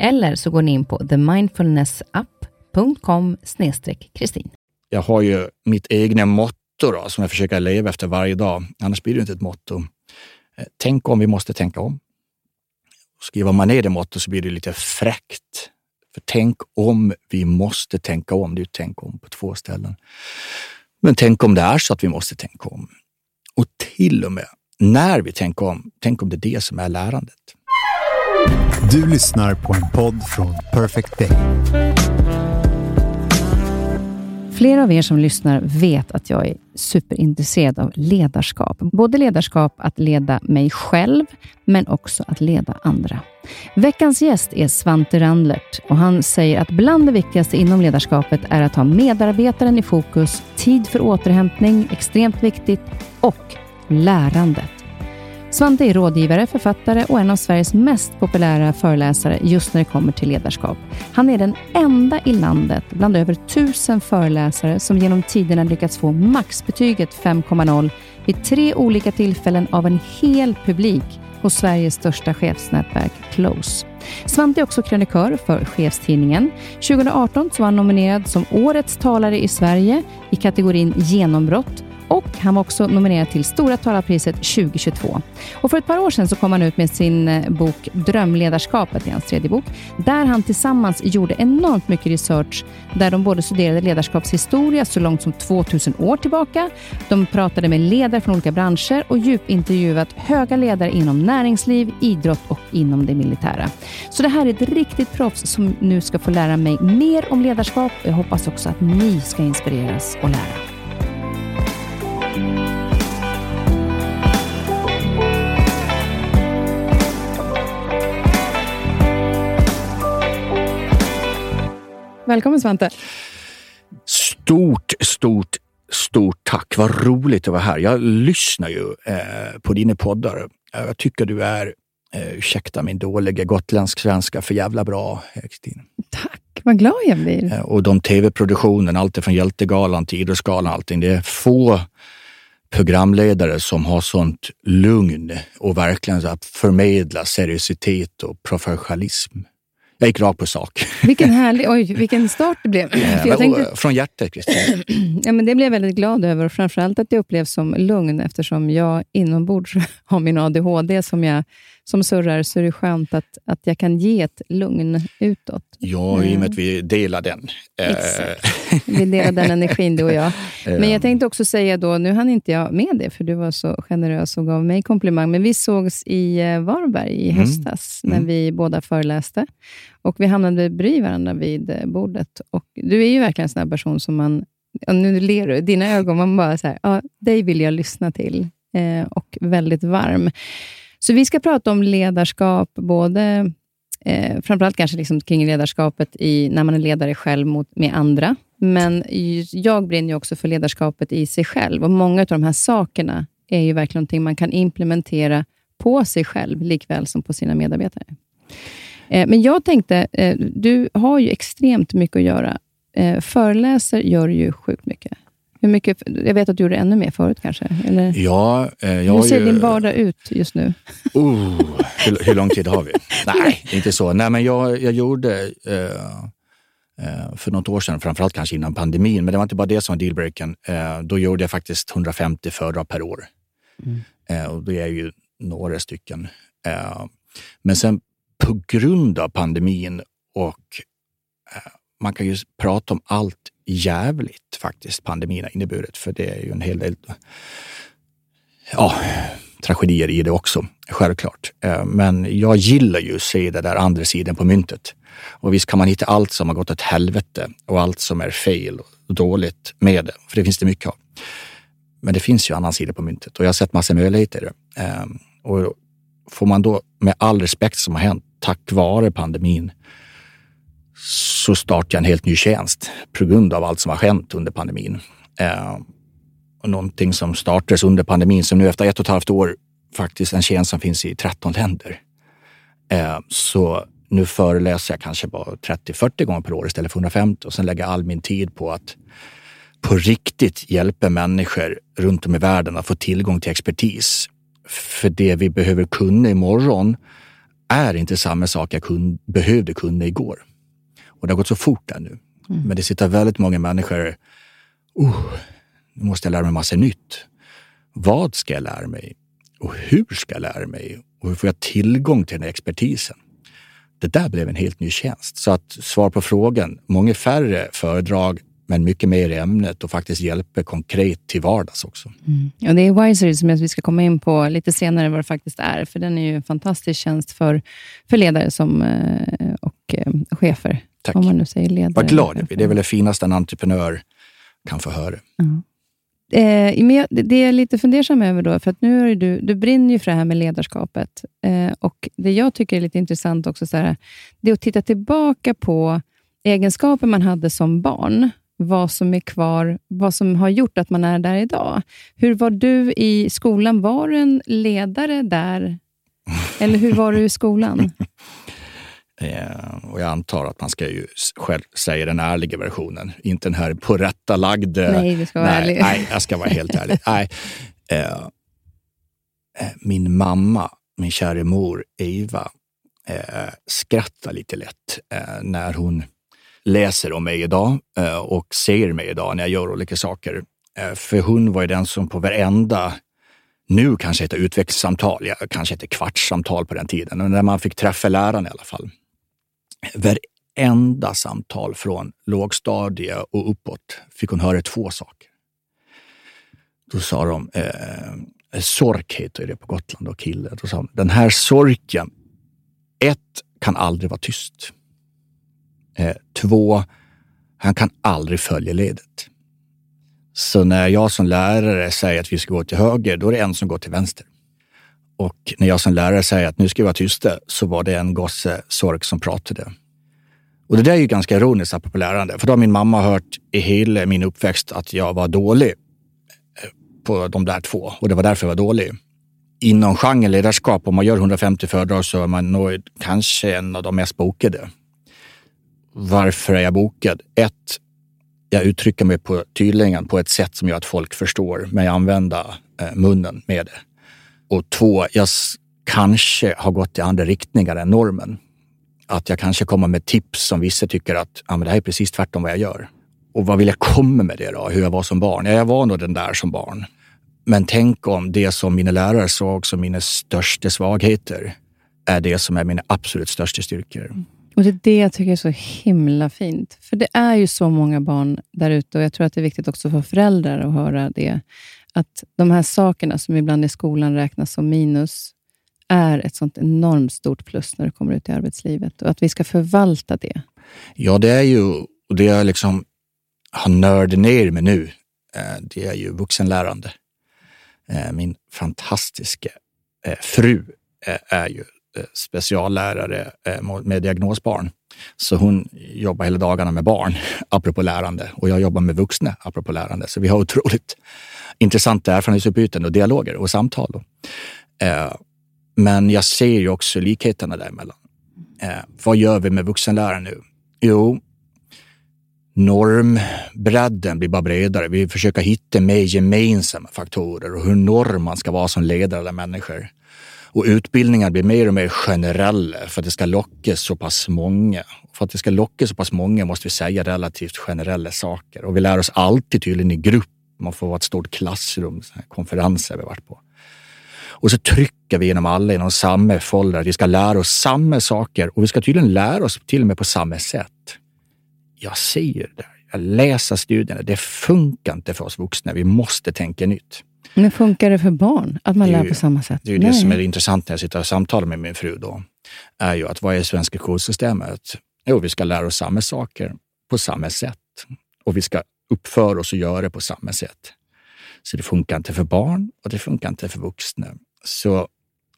Eller så går ni in på themindfulnessapp.com kristin. Jag har ju mitt egna motto då, som jag försöker leva efter varje dag. Annars blir det inte ett motto. Eh, tänk om vi måste tänka om. Skriver man ner det motto så blir det lite fräckt. För tänk om vi måste tänka om. Det är ju tänk om på två ställen. Men tänk om det är så att vi måste tänka om. Och till och med när vi tänker om, tänk om det är det som är lärandet. Du lyssnar på en podd från Perfect Day. Flera av er som lyssnar vet att jag är superintresserad av ledarskap. Både ledarskap att leda mig själv, men också att leda andra. Veckans gäst är Svante Randlert och han säger att bland det viktigaste inom ledarskapet är att ha medarbetaren i fokus, tid för återhämtning, extremt viktigt, och lärandet. Svante är rådgivare, författare och en av Sveriges mest populära föreläsare just när det kommer till ledarskap. Han är den enda i landet bland över tusen föreläsare som genom tiderna lyckats få maxbetyget 5,0 vid tre olika tillfällen av en hel publik hos Sveriges största chefsnätverk Close. Svante är också krönikör för Chefstidningen. 2018 var han nominerad som Årets talare i Sverige i kategorin genombrott och han var också nominerad till Stora talarpriset 2022. Och för ett par år sedan så kom han ut med sin eh, bok Drömledarskapet, i hans tredje bok, där han tillsammans gjorde enormt mycket research, där de både studerade ledarskapshistoria så långt som 2000 år tillbaka, de pratade med ledare från olika branscher och djupintervjuat höga ledare inom näringsliv, idrott och inom det militära. Så det här är ett riktigt proffs som nu ska få lära mig mer om ledarskap och jag hoppas också att ni ska inspireras och lära. Välkommen Svante! Stort, stort, stort tack! Vad roligt att vara här. Jag lyssnar ju eh, på dina poddar. Jag tycker du är, eh, ursäkta min dåliga gotländsk-svenska, för jävla bra, Kristin. Tack, vad glad jag blir. Eh, och de tv-produktionen, allt från Hjältegalan till Idrottsgalan, allting. Det är få programledare som har sånt lugn och verkligen så att förmedla seriositet och professionalism. Jag gick rakt på sak. Vilken härlig, oj, vilken start det blev. Ja, tänkte, från hjärtat, Kristin. ja, men det blev jag väldigt glad över och framförallt att det upplevs som lugn eftersom jag inombords har min ADHD som, jag, som surrar, så är det skönt att, att jag kan ge ett lugn utåt. Ja, i och med att vi delar den. Eh, Exakt. Vi delar den energin, du och jag. Men jag tänkte också säga då, nu hann inte jag med det, för du var så generös och gav mig komplimang, men vi sågs i eh, Varberg i mm. höstas, mm. när vi båda föreläste. Och Vi hamnade bredvid varandra vid eh, bordet. Och Du är ju verkligen en sån här person som man... nu ler du. Dina ögon, man bara så här, ja, dig vill jag lyssna till. Eh, och väldigt varm. Så vi ska prata om ledarskap, både eh, framförallt kanske liksom kring ledarskapet i, när man är ledare själv mot, med andra. Men jag brinner också för ledarskapet i sig själv. Och Många av de här sakerna är ju verkligen någonting man kan implementera på sig själv, likväl som på sina medarbetare. Eh, men jag tänkte, eh, du har ju extremt mycket att göra. Eh, föreläser gör ju sjukt mycket. Hur mycket, jag vet att du gjorde ännu mer förut kanske? Eller? Ja, jag Hur ser ju... din vardag ut just nu? Uh, hur, hur lång tid har vi? Nej, inte så. Nej, men jag, jag gjorde... Uh, eh, för något år sedan, framförallt kanske innan pandemin. Men det var inte bara det som var dealbreakern. Eh, då gjorde jag faktiskt 150 föredrag per år. Mm. Eh, och det är ju några stycken. Eh, men sen på grund av pandemin och eh, man kan ju prata om allt jävligt faktiskt pandemin har inneburit, för det är ju en hel del ja, tragedier i det också, självklart. Eh, men jag gillar ju att se det där andra sidan på myntet. Och visst kan man hitta allt som har gått åt helvete och allt som är fel och dåligt med det, för det finns det mycket av. Men det finns ju annan sida på myntet och jag har sett massor möjligheter i det. Och får man då, med all respekt som har hänt, tack vare pandemin, så startade jag en helt ny tjänst på grund av allt som har hänt under pandemin. Eh, och någonting som startades under pandemin, som nu efter ett och ett halvt år faktiskt en tjänst som finns i 13 länder. Eh, så nu föreläser jag kanske bara 30-40 gånger per år istället för 150 och sen lägger jag all min tid på att på riktigt hjälpa människor runt om i världen att få tillgång till expertis. För det vi behöver kunna imorgon är inte samma sak jag kun, behövde kunna igår. Och det har gått så fort där nu. Mm. Men det sitter väldigt många människor, oh, nu måste jag lära mig massa nytt. Vad ska jag lära mig? Och hur ska jag lära mig? Och hur får jag tillgång till den här expertisen? Det där blev en helt ny tjänst. Så att svar på frågan, många färre föredrag men mycket mer i ämnet och faktiskt hjälper konkret till vardags också. Mm. Och det är Wisery som vi ska komma in på lite senare vad det faktiskt är, för den är ju en fantastisk tjänst för, för ledare som, eh, och eh, chefer. Tack. Om man nu säger ledare. Vad glad jag blir. Det är väl det finaste en entreprenör kan få höra. Mm. Eh, men jag, det är lite fundersam över då, för att nu är du, du brinner ju för det här med ledarskapet. Eh, och Det jag tycker är lite intressant också, så här, det är att titta tillbaka på egenskaper man hade som barn vad som är kvar, vad som har gjort att man är där idag. Hur var du i skolan? Var du en ledare där? Eller hur var du i skolan? Eh, och jag antar att man ska ju själv säga den ärliga versionen, inte den här på rätta lagde. Nej, du ska vara nej, ärlig. Nej, jag ska vara helt ärlig. nej. Eh, eh, min mamma, min kära mor Eva, eh, skrattar lite lätt eh, när hon läser om mig idag eh, och ser mig idag när jag gör olika saker. Eh, för hon var ju den som på varenda, nu kanske heter utvecklingssamtal, ja, kanske heter kvartssamtal på den tiden, men när man fick träffa läraren i alla fall. Varenda samtal från lågstadie och uppåt fick hon höra två saker. Då sa de, eh, sork heter det på Gotland och kille. Då sa de, den här sorken, ett, kan aldrig vara tyst. Eh, två, han kan aldrig följa ledet. Så när jag som lärare säger att vi ska gå till höger, då är det en som går till vänster. Och när jag som lärare säger att nu ska vi vara tysta, så var det en gosse, Sork, som pratade. Och det där är ju ganska ironiskt apropå lärande, för då har min mamma hört i hela min uppväxt att jag var dålig eh, på de där två och det var därför jag var dålig. Inom genren ledarskap, om man gör 150 föredrag så är man nog kanske en av de mest bokade. Varför är jag bokad? Ett, jag uttrycker mig på, tydligen på ett sätt som gör att folk förstår mig använda eh, munnen med det. Och två, jag kanske har gått i andra riktningar än normen. Att jag kanske kommer med tips som vissa tycker att ja, men det här är precis tvärtom vad jag gör. Och vad vill jag komma med det då? Hur jag var som barn? Ja, jag var nog den där som barn. Men tänk om det som mina lärare såg som mina största svagheter är det som är mina absolut största styrkor. Och Det är det jag tycker är så himla fint. För det är ju så många barn där ute och jag tror att det är viktigt också för föräldrar att höra det. Att de här sakerna som ibland i skolan räknas som minus, är ett sånt enormt stort plus när du kommer ut i arbetslivet och att vi ska förvalta det. Ja, det är ju, och det jag liksom har nördat ner mig nu, eh, det är ju vuxenlärande. Eh, min fantastiska eh, fru är ju speciallärare med diagnosbarn. Så hon jobbar hela dagarna med barn, apropå lärande, och jag jobbar med vuxna, apropå lärande. Så vi har otroligt intressanta erfarenhetsutbyten och dialoger och samtal. Eh, men jag ser ju också likheterna däremellan. Eh, vad gör vi med vuxenlärare nu? Jo, normbredden blir bara bredare. Vi försöker hitta mer gemensamma faktorer och hur norm man ska vara som ledare eller människor. Och utbildningar blir mer och mer generella för att det ska locka så pass många. För att det ska locka så pass många måste vi säga relativt generella saker. Och vi lär oss alltid tydligen i grupp. Man får vara ett stort klassrum, konferenser vi varit på. Och så trycker vi genom alla inom samma folder. Vi ska lära oss samma saker och vi ska tydligen lära oss till och med på samma sätt. Jag ser det. Jag läser studierna. Det funkar inte för oss vuxna. Vi måste tänka nytt. Men funkar det för barn att man lär på samma sätt? Det är ju det som är intressant när jag sitter och samtalar med min fru då. Är ju att vad är svenska skolsystemet? Jo, vi ska lära oss samma saker på samma sätt och vi ska uppför oss och gör det på samma sätt. Så det funkar inte för barn och det funkar inte för vuxna. Så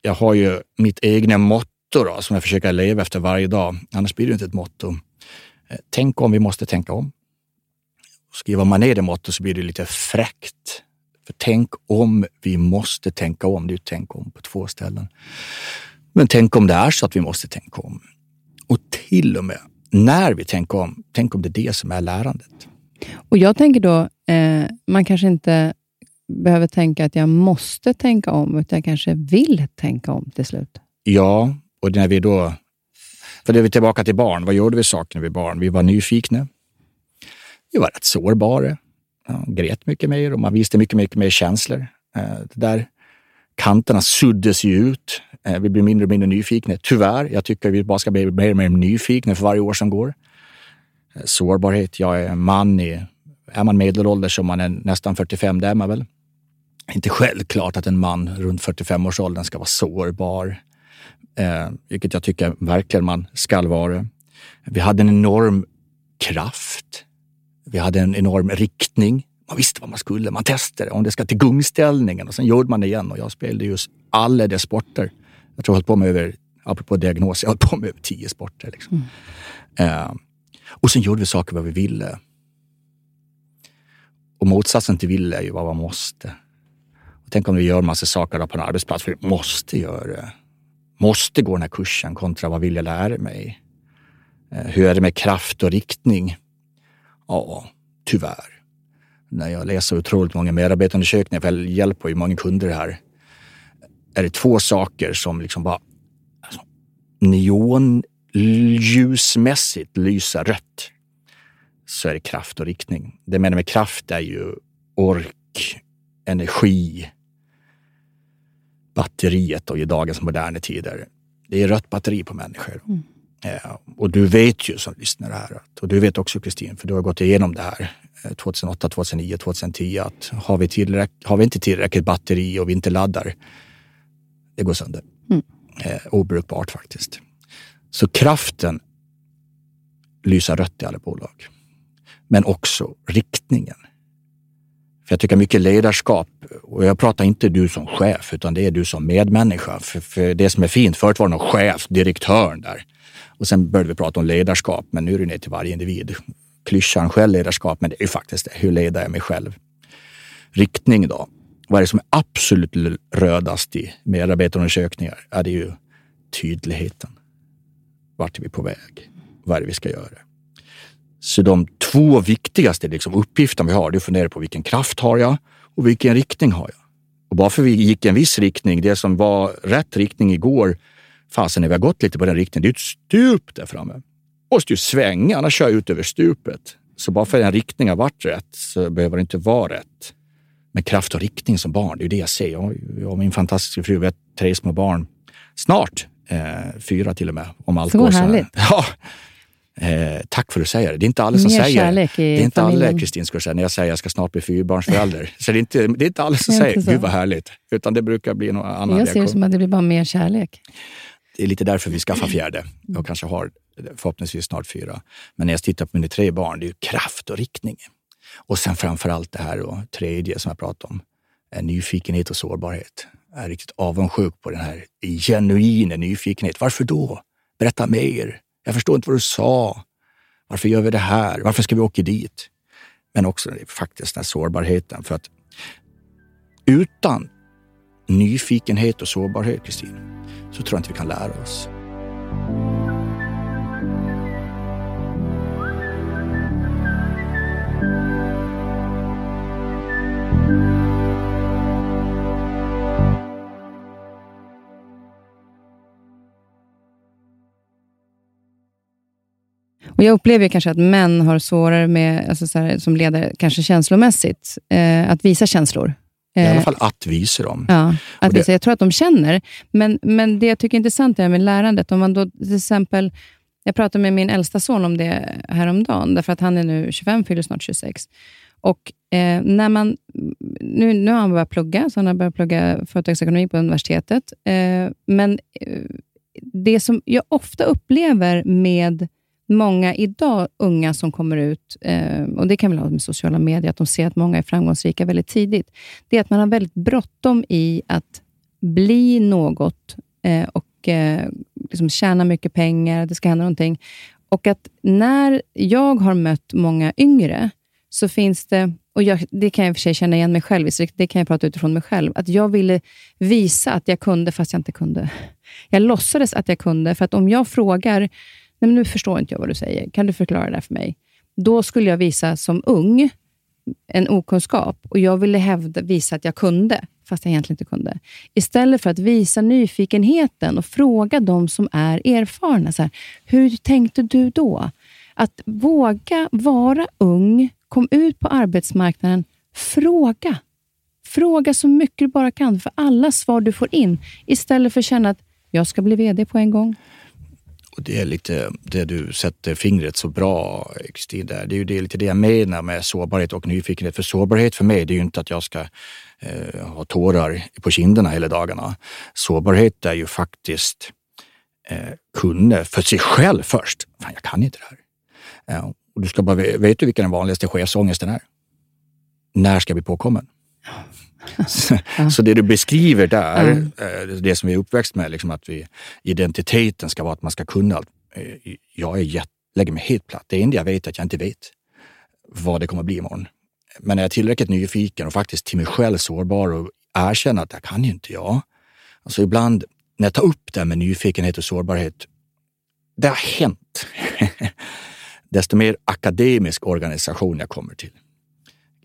jag har ju mitt egna motto då, som jag försöker leva efter varje dag. Annars blir det inte ett motto. Eh, tänk om vi måste tänka om. Skriver man ner det motto så blir det lite fräckt. För tänk om vi måste tänka om. Det är ju tänk om på två ställen. Men tänk om det är så att vi måste tänka om. Och till och med när vi tänker om, tänk om det är det som är lärandet. Och jag tänker då, eh, man kanske inte behöver tänka att jag måste tänka om, utan jag kanske vill tänka om till slut. Ja, och när vi då... För det är vi tillbaka till barn. Vad gjorde vi saker när vi var barn? Vi var nyfikna. Vi var rätt sårbara. Ja, grät mycket mer och man visste mycket, mycket mer känslor. Eh, det där kanterna suddes ju ut. Eh, vi blir mindre och mindre nyfikna. Tyvärr, jag tycker vi bara ska bli mer och mer nyfikna för varje år som går. Eh, sårbarhet. Jag är man i... Är man medelålders så man är nästan 45, det är man väl inte självklart att en man runt 45-årsåldern ska vara sårbar, eh, vilket jag tycker verkligen man skall vara. Vi hade en enorm kraft. Vi hade en enorm riktning. Man visste vad man skulle. Man testade om det ska till gungställningen och sen gjorde man det igen. Och jag spelade just alla de sporter. Jag tror jag höll på med över, apropå diagnos, jag höll på med över tio sporter. Liksom. Mm. Eh, och sen gjorde vi saker vad vi ville. Och motsatsen till ville är ju vad man måste. Tänk om vi gör massa saker på en arbetsplats för vi måste göra det. Måste gå den här kursen kontra vad vill jag lära mig? Eh, hur är det med kraft och riktning? Ja, tyvärr. När jag läser otroligt många medarbetarundersökningar, för jag hjälper ju många kunder här, är det två saker som liksom bara alltså, neonljusmässigt lyser rött. Så är det kraft och riktning. Det jag menar med kraft är ju ork, energi, batteriet då, i dagens moderna tider. Det är rött batteri på människor. Mm. Eh, och du vet ju som lyssnar här, och du vet också Kristin, för du har gått igenom det här 2008, 2009, 2010, att har vi, tillräck har vi inte tillräckligt batteri och vi inte laddar, det går sönder. Mm. Eh, obrukbart faktiskt. Så kraften lyser rött i alla bolag. Men också riktningen. För jag tycker mycket ledarskap, och jag pratar inte du som chef, utan det är du som medmänniska. För, för det som är fint, förut var det någon chef, direktören där. Och sen började vi prata om ledarskap, men nu är det ner till varje individ. Klyschan självledarskap, men det är ju faktiskt det. Hur leder jag mig själv? Riktning då? Vad är det som är absolut rödast i medarbetarundersökningar? Ja, det är ju tydligheten. Vart är vi på väg? Vad är det vi ska göra? Så de två viktigaste liksom, uppgifterna vi har, det är att fundera på vilken kraft har jag och vilken riktning har jag? Och bara för att vi gick i en viss riktning, det som var rätt riktning igår, fasen när vi har gått lite på den riktningen, det är ett stup där framme. Måste ju svänga, annars kör jag ut över stupet. Så bara för att en riktning har varit rätt så behöver det inte vara rätt. Men kraft och riktning som barn, det är det jag ser. Jag och min fantastiska fru, vi har tre små barn. Snart, eh, fyra till och med. Om allt så går härligt. Ja, Eh, tack för att du säger det. Det är inte alla som Mer säger i det. är inte familjen. alla, Kristin, jag säga, när jag säger att jag ska snart bli fyrbarnsförälder. så det är inte, det är inte alla som Det säger, så. gud vad härligt. Utan det brukar bli någon annan Jag ser det som att det blir bara mer kärlek. Det är lite därför vi skaffar fjärde. Jag kanske har förhoppningsvis snart fyra. Men när jag tittar på mina tre barn, det är kraft och riktning. Och sen framför allt det här och tredje som jag pratade om, är nyfikenhet och sårbarhet. Är riktigt avundsjuk på den här genuina nyfikenheten. Varför då? Berätta mer. Jag förstår inte vad du sa. Varför gör vi det här? Varför ska vi åka dit? Men också faktiskt den här sårbarheten. För att utan nyfikenhet och sårbarhet, Kristin, så tror jag inte vi kan lära oss. Och jag upplever kanske att män har svårare med, alltså så här, som ledare, kanske känslomässigt, eh, att visa känslor. I alla Eh, fall att visa dem. Ja, att det- visa. Jag tror att de känner. Men, men det jag tycker är intressant är med lärandet. Om man då till exempel, jag pratade med min äldsta son om det häromdagen, därför att han är nu 25, fyller snart 26. Och eh, när man, nu, nu har han börjat plugga, så han har börjat plugga företagsekonomi på universitetet. Eh, men eh, det som jag ofta upplever med många idag unga som kommer ut, eh, och det kan väl ha med sociala medier, att de ser att många är framgångsrika väldigt tidigt, det är att man har väldigt bråttom i att bli något eh, och eh, liksom tjäna mycket pengar, det ska hända någonting. Och att när jag har mött många yngre, så finns det, och jag, det kan jag i och för sig känna igen mig själv i, det kan jag prata utifrån mig själv, att jag ville visa att jag kunde, fast jag inte kunde. Jag låtsades att jag kunde, för att om jag frågar, nej men nu förstår inte jag vad du säger, kan du förklara det här för mig? Då skulle jag visa som ung en okunskap och jag ville hävda, visa att jag kunde, fast jag egentligen inte kunde. Istället för att visa nyfikenheten och fråga de som är erfarna. Så här, Hur tänkte du då? Att våga vara ung, kom ut på arbetsmarknaden, fråga. Fråga så mycket du bara kan, för alla svar du får in, istället för att känna att jag ska bli VD på en gång. Och det är lite det du sätter fingret så bra, Kristin, där. Det är ju det, lite det jag menar med sårbarhet och nyfikenhet. För sårbarhet för mig, det är ju inte att jag ska eh, ha tårar på kinderna hela dagarna. Sårbarhet är ju faktiskt eh, kunna för sig själv först. Fan, jag kan inte det här. Eh, och du ska bara, vet du vilken den vanligaste chefsångesten är? När ska jag bli påkommen? Så, det du beskriver där, eh, det som vi är uppväxt med, liksom att vi, identiteten ska vara att man ska kunna allt. Eh, Jag är jätte, lägger mig helt platt. Det enda jag vet är att jag inte vet vad det kommer att bli imorgon. Men är jag tillräckligt nyfiken och faktiskt till mig själv sårbar och erkänner att det kan ju inte jag. Alltså ibland när jag tar upp det med nyfikenhet och sårbarhet, det har hänt. Desto mer akademisk organisation jag kommer till,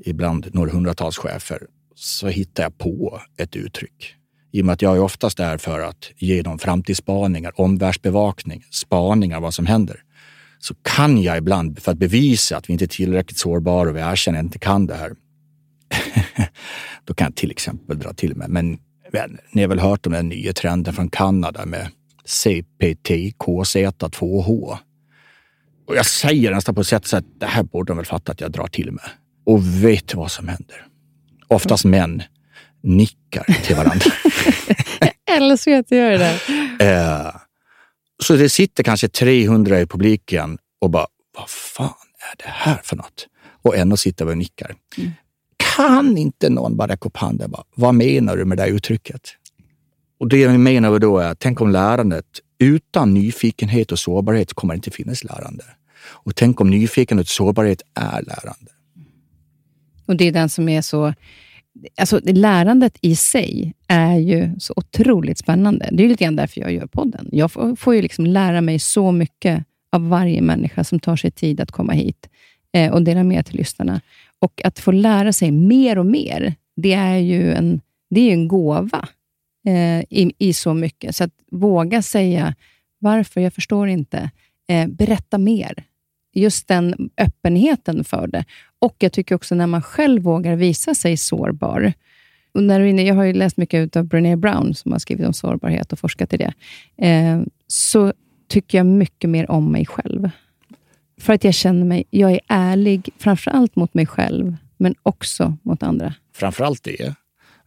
ibland några hundratals chefer, så hittar jag på ett uttryck. I och med att jag är oftast där för att ge dem framtidsspaningar, omvärldsbevakning, spaningar vad som händer. Så kan jag ibland, för att bevisa att vi inte är tillräckligt sårbara och vi erkänner att jag inte kan det här, då kan jag till exempel dra till med, men vänner, ni har väl hört om den nya trenden från Kanada med CPT, KZ2H. Och jag säger nästan på ett sätt så att det här borde de väl fatta att jag drar till med. Och vet vad som händer? Oftast män nickar till varandra. Jag älskar att du gör det där. Eh, så det sitter kanske 300 i publiken och bara, vad fan är det här för något? Och ändå sitter vi och nickar. Kan inte någon bara räcka upp handen bara, vad menar du med det uttrycket? Och det jag menar då är, tänk om lärandet, utan nyfikenhet och sårbarhet kommer det inte finnas lärande. Och tänk om nyfikenhet och sårbarhet är lärande. Och det är den som är så... Alltså, lärandet i sig är ju så otroligt spännande. Det är lite grann därför jag gör podden. Jag får, får ju liksom lära mig så mycket av varje människa som tar sig tid att komma hit eh, och dela med till lyssnarna. Och att få lära sig mer och mer, det är ju en, det är ju en gåva eh, i, i så mycket. Så att våga säga varför, jag förstår inte. Eh, berätta mer. Just den öppenheten för det. Och jag tycker också när man själv vågar visa sig sårbar. Och när du inne, jag har ju läst mycket av Brené Brown, som har skrivit om sårbarhet och forskat i det. Eh, så tycker jag mycket mer om mig själv. För att jag känner mig, jag är ärlig, framför allt mot mig själv, men också mot andra. Framförallt det.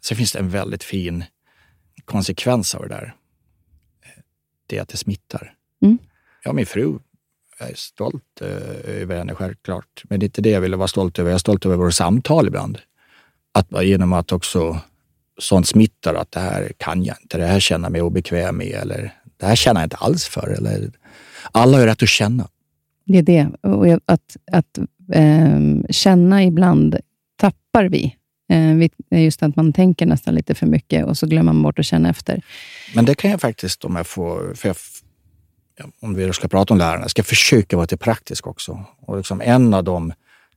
Sen finns det en väldigt fin konsekvens av det där. Det är att det smittar. Mm. Ja, min fru, jag är stolt eh, över henne självklart. Men det är inte det jag ville vara stolt över. Jag är stolt över våra samtal ibland. Att genom att också sånt smittar att det här kan jag inte, det här känner jag mig obekväm med eller det här känner jag inte alls för. Eller, alla har rätt att känna. Det är det. Och att att ehm, känna ibland tappar vi. Eh, just att man tänker nästan lite för mycket och så glömmer man bort att känna efter. Men det kan jag faktiskt, om jag får, för jag, ja, om vi ska prata om lärarna, ska försöka vara lite praktisk också. Och liksom en av de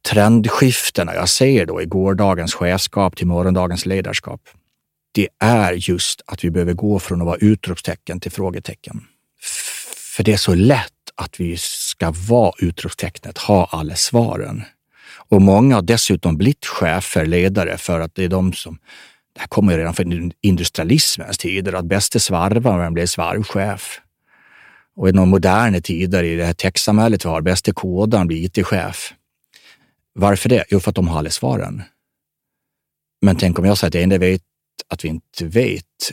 trendskiftena jag ser då i gårdagens chefskap till morgondagens ledarskap, det är just att vi behöver gå från att vara utropstecken till frågetecken. För det är så lätt att vi ska ska vara utropstecknet, ha alla svaren. Och många har dessutom blivit chefer, ledare, för att det är de som det här kommer ju redan från industrialismens tider, att bäste svarvaren blev svarvchef. Och i de moderna tider i det här techsamhället vi har, bäste kodaren blir IT-chef. Varför det? Jo, för att de har alla svaren. Men tänk om jag säger att det enda vet att vi inte vet,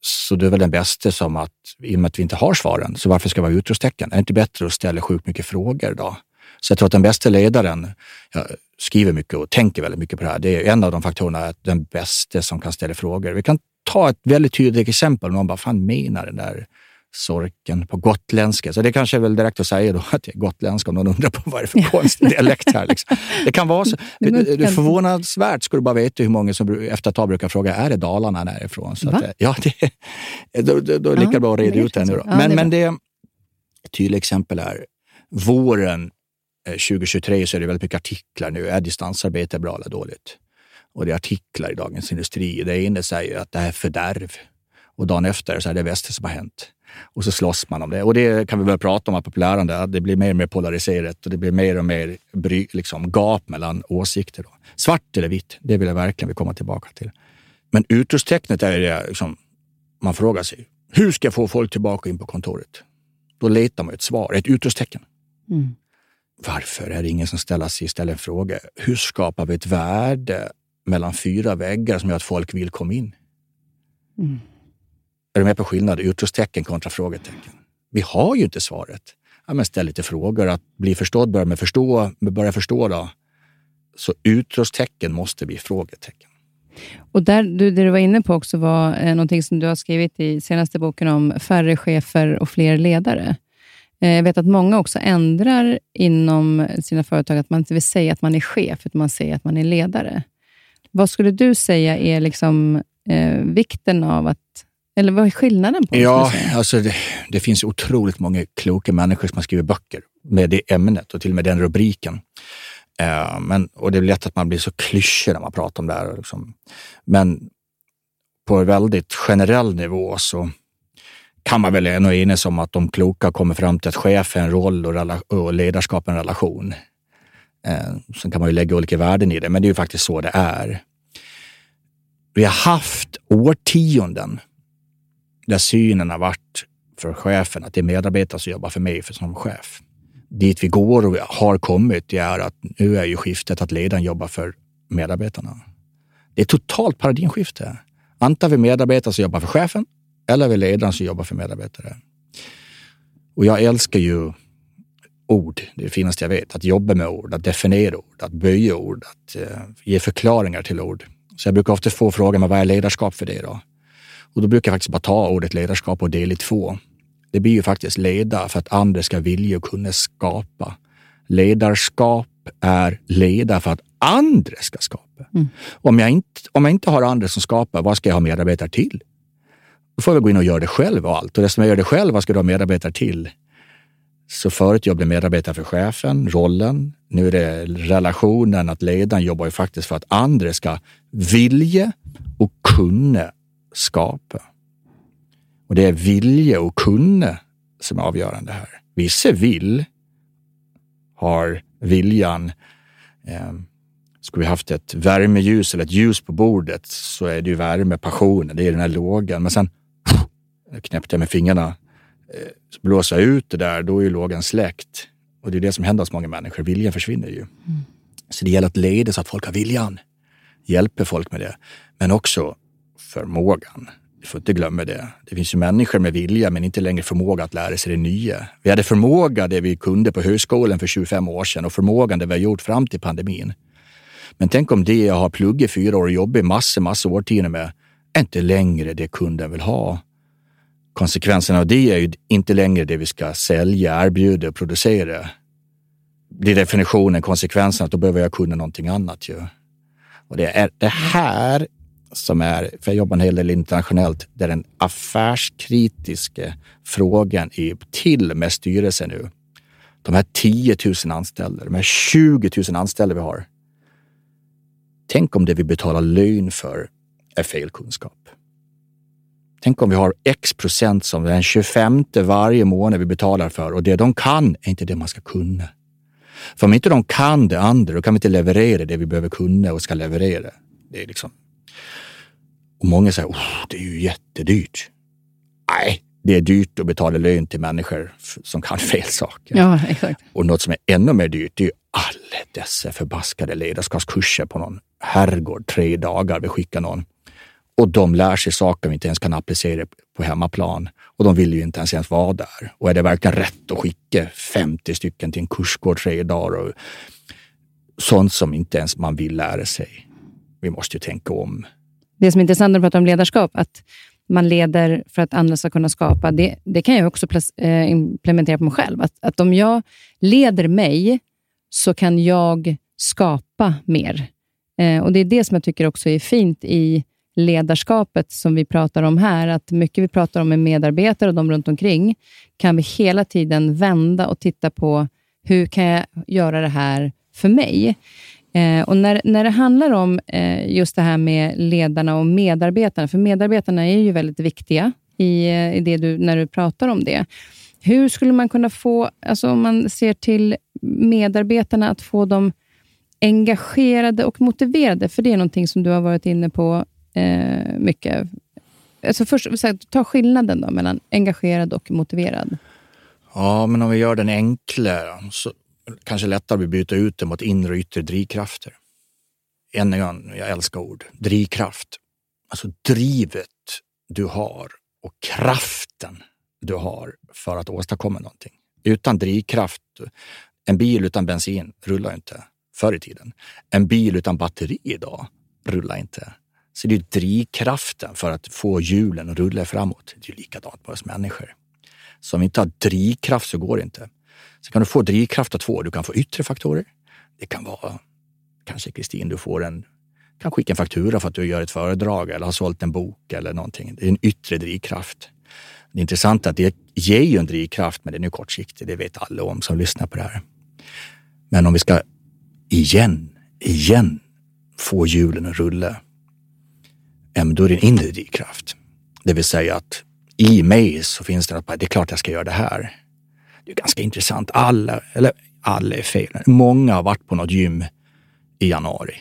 så du är väl den bästa som att, i och med att vi inte har svaren, så varför ska vi ha utropstecken? Är det inte bättre att ställa sjukt mycket frågor då? Så jag tror att den bästa ledaren jag skriver mycket och tänker väldigt mycket på det här. Det är en av de faktorerna, att den bästa som kan ställa frågor. Vi kan ta ett väldigt tydligt exempel. Någon bara, fan menar den där sorken på gotländska. Så det kanske är väl direkt att säga då att det är gotländska om någon undrar på vad det är för konstig dialekt här. Liksom. Det kan vara så. Det är förvånansvärt ska du bara veta hur många som efter ett tag brukar fråga, är det Dalarna härifrån? Så att, ja, det, då, då, då är det lika bra att reda ut det nu. Då. Ja, men, det men det, ett tydligt exempel är våren 2023 eh, så är det väldigt mycket artiklar nu. Är distansarbete bra eller dåligt? Och det är artiklar i Dagens Industri. Det ena säger att det här är fördärv och dagen efter så är det bästa som har hänt. Och så slåss man om det. Och det kan vi väl prata om apropå lärande, att det blir mer och mer polariserat och det blir mer och mer bry, liksom, gap mellan åsikter. Då. Svart eller vitt, det vill jag verkligen komma tillbaka till. Men utropstecknet är det liksom, man frågar sig, hur ska jag få folk tillbaka in på kontoret? Då letar man ett svar, ett utropstecken. Mm. Varför är det ingen som ställer sig ställer en fråga? Hur skapar vi ett värde mellan fyra väggar som gör att folk vill komma in? Mm. Är du med på skillnad? Utropstecken kontra frågetecken. Vi har ju inte svaret. Ja, men ställ lite frågor. Att bli förstådd börja med förstå, börja förstå. Då. Så utropstecken måste bli frågetecken. Och där, du, det du var inne på också var eh, någonting som du har skrivit i senaste boken om färre chefer och fler ledare. Eh, jag vet att många också ändrar inom sina företag, att man inte vill säga att man är chef, utan man säger att man är ledare. Vad skulle du säga är liksom, eh, vikten av att eller vad är skillnaden? på Ja, alltså det, det, finns otroligt många kloka människor som har skrivit böcker med det ämnet och till och med den rubriken. Uh, men, och det är lätt att man blir så klyschig när man pratar om det här. Liksom. Men på en väldigt generell nivå så kan man väl ändå enas om att de kloka kommer fram till att chef är en roll och, och ledarskap är en relation. Eh, sen kan man ju lägga olika värden i det, men det är ju faktiskt så det är. Vi har haft årtionden där synen har varit för chefen att det är medarbetare som jobbar för mig för som chef. Dit vi går och har kommit det är att nu är ju skiftet att ledaren jobbar för medarbetarna. Det är ett totalt paradigmskifte. Antingen vi medarbetare som jobbar för chefen eller vi ledaren som jobbar för medarbetare. Och jag älskar ju ord, det är det finaste jag vet. Att jobba med ord, att definiera ord, att böja ord, att eh, ge förklaringar till ord. Så jag brukar ofta få frågan, vad är ledarskap för dig då? Och då brukar jag faktiskt bara ta ordet ledarskap och dela i två. Det blir ju faktiskt leda för att andra ska vilja och kunna skapa. Ledarskap är leda för att andra ska skapa. Mm. Om, jag inte, om jag inte har andra som skapar, vad ska jag ha medarbetare till? Då får jag gå in och göra det själv och allt. Och dessutom jag gör det själv, vad ska du ha medarbetare till? Så förut jag medarbetare för chefen, rollen. Nu är det relationen, att ledaren jobbar ju faktiskt för att andra ska vilja och kunna skapa. Och det är vilja och kunna som är avgörande här. Vissa vill, har viljan. Eh, skulle vi haft ett värmeljus eller ett ljus på bordet så är det ju värme, passionen, det är den här lågan. Men sen knäppte jag med fingrarna, eh, blåsa ut det där, då är ju lågan släckt. Och det är det som händer hos många människor, viljan försvinner ju. Mm. Så det gäller att leda så att folk har viljan, hjälper folk med det. Men också förmågan. Vi får inte glömma det. Det finns ju människor med vilja men inte längre förmåga att lära sig det nya. Vi hade förmåga det vi kunde på högskolan för 25 år sedan och förmågan det vi har gjort fram till pandemin. Men tänk om det jag har pluggat fyra år och jobbat massor, massor årtionden med är inte längre det kunden vill ha. Konsekvenserna av det är ju inte längre det vi ska sälja, erbjuda och producera. Det är definitionen, konsekvensen att då behöver jag kunna någonting annat ju. Och det är det här som är, för jag jobbar en hel del internationellt, där den affärskritiska frågan är till med styrelsen nu. De här 10 000 anställda, de här 20 000 anställda vi har. Tänk om det vi betalar lön för är fel kunskap. Tänk om vi har x procent som den 25 varje månad vi betalar för och det de kan är inte det man ska kunna. För om inte de kan det andra, då kan vi inte leverera det vi behöver kunna och ska leverera. Det är liksom... Och många säger, oh, det är ju jättedyrt. Nej, det är dyrt att betala lön till människor som kan fel saker. Ja, exakt. Och något som är ännu mer dyrt, det är ju alla dessa förbaskade ledarskapskurser på någon herrgård, tre dagar. Vi skickar någon och de lär sig saker vi inte ens kan applicera på hemmaplan. Och de vill ju inte ens, ens vara där. Och är det verkligen rätt att skicka 50 stycken till en kursgård tre dagar? Och sånt som inte ens man vill lära sig. Vi måste ju tänka om. Det som är intressant när du pratar om ledarskap, att man leder för att andra ska kunna skapa, det, det kan jag också eh, implementera på mig själv. Att, att om jag leder mig så kan jag skapa mer. Eh, och Det är det som jag tycker också är fint i ledarskapet som vi pratar om här, att mycket vi pratar om med medarbetare och de runt omkring, kan vi hela tiden vända och titta på hur kan jag göra det här för mig? Eh, och när, när det handlar om eh, just det här med ledarna och medarbetarna, för medarbetarna är ju väldigt viktiga i, eh, i det du, när du pratar om det. Hur skulle man kunna få, alltså om man ser till medarbetarna, att få dem engagerade och motiverade? För det är någonting som du har varit inne på eh, mycket. Alltså först, ta skillnaden då mellan engagerad och motiverad. Ja, men om vi gör den enklare så kanske lättare att byta ut det mot inre och yttre drivkrafter. Än en gång, jag älskar ord. Drivkraft. Alltså drivet du har och kraften du har för att åstadkomma någonting. Utan drivkraft, en bil utan bensin rullar inte förr i tiden. En bil utan batteri idag rullar inte. Så det är drivkraften för att få hjulen att rulla framåt. Det är likadant med oss människor. Så om vi inte har drivkraft så går det inte. Så kan du få drivkraft av två. Du kan få yttre faktorer. Det kan vara, kanske Kristin, du får en, kan skicka en faktura för att du gör ett föredrag eller har sålt en bok eller någonting. Det är en yttre drivkraft. Det är intressant att det ger ju en drivkraft, men den är kortsiktig. Det vet alla om som lyssnar på det här. Men om vi ska igen, igen få hjulen att rulla då är det en inre drivkraft. Det vill säga att i mig så finns det att det är klart jag ska göra det här. Det är ganska intressant. Alla, eller alla är fel. Många har varit på något gym i januari.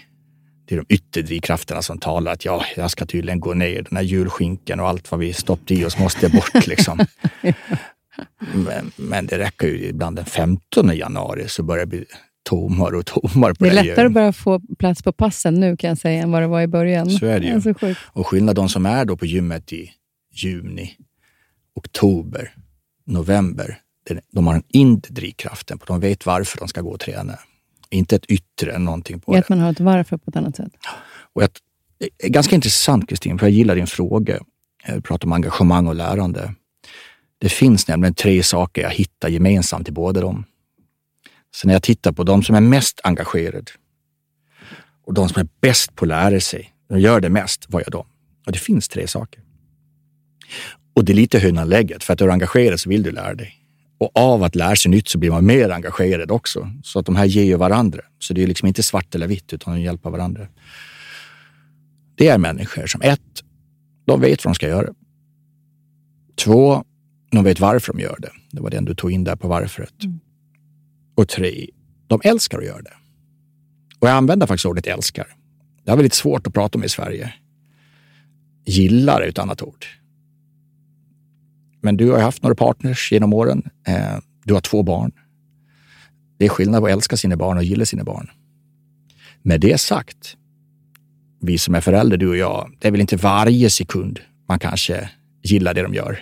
Det är de yttre drivkrafterna som talar att ja, jag ska tydligen gå ner den här julskinken och allt vad vi stoppat i oss måste bort liksom. men, men, det räcker ju ibland den 15 januari så börjar det bli tommare och tommare på det. är det lättare att börja få plats på passen nu kan jag säga än vad det var i början. Så är det ju. Alltså, och skillnad de som är då på gymmet i juni, oktober, november, de har en inre drivkraften. De vet varför de ska gå och träna. Inte ett yttre någonting på det. Att man har ett varför på ett annat sätt. Och ett, det är ganska intressant Kristin, för jag gillar din fråga. Du pratar om engagemang och lärande. Det finns nämligen tre saker jag hittar gemensamt i båda dem. Så när jag tittar på de som är mest engagerade och de som är bäst på att lära sig, de gör det mest, vad gör de? Och det finns tre saker. Och det är lite hönan lägget, för att du är engagerad så vill du lära dig. Och av att lära sig nytt så blir man mer engagerad också. Så att de här ger ju varandra. Så det är liksom inte svart eller vitt, utan de hjälper varandra. Det är människor som ett, de vet vad de ska göra. Två, de vet varför de gör det. Det var den du tog in där på varföret. Mm och tre, de älskar att göra det. Och jag använder faktiskt ordet älskar. Det är väldigt svårt att prata om i Sverige. Gillar är ett annat ord. Men du har haft några partners genom åren. Eh, du har två barn. Det är skillnad på att älska sina barn och gilla sina barn. Med det sagt, vi som är föräldrar, du och jag, det är väl inte varje sekund man kanske gillar det de gör.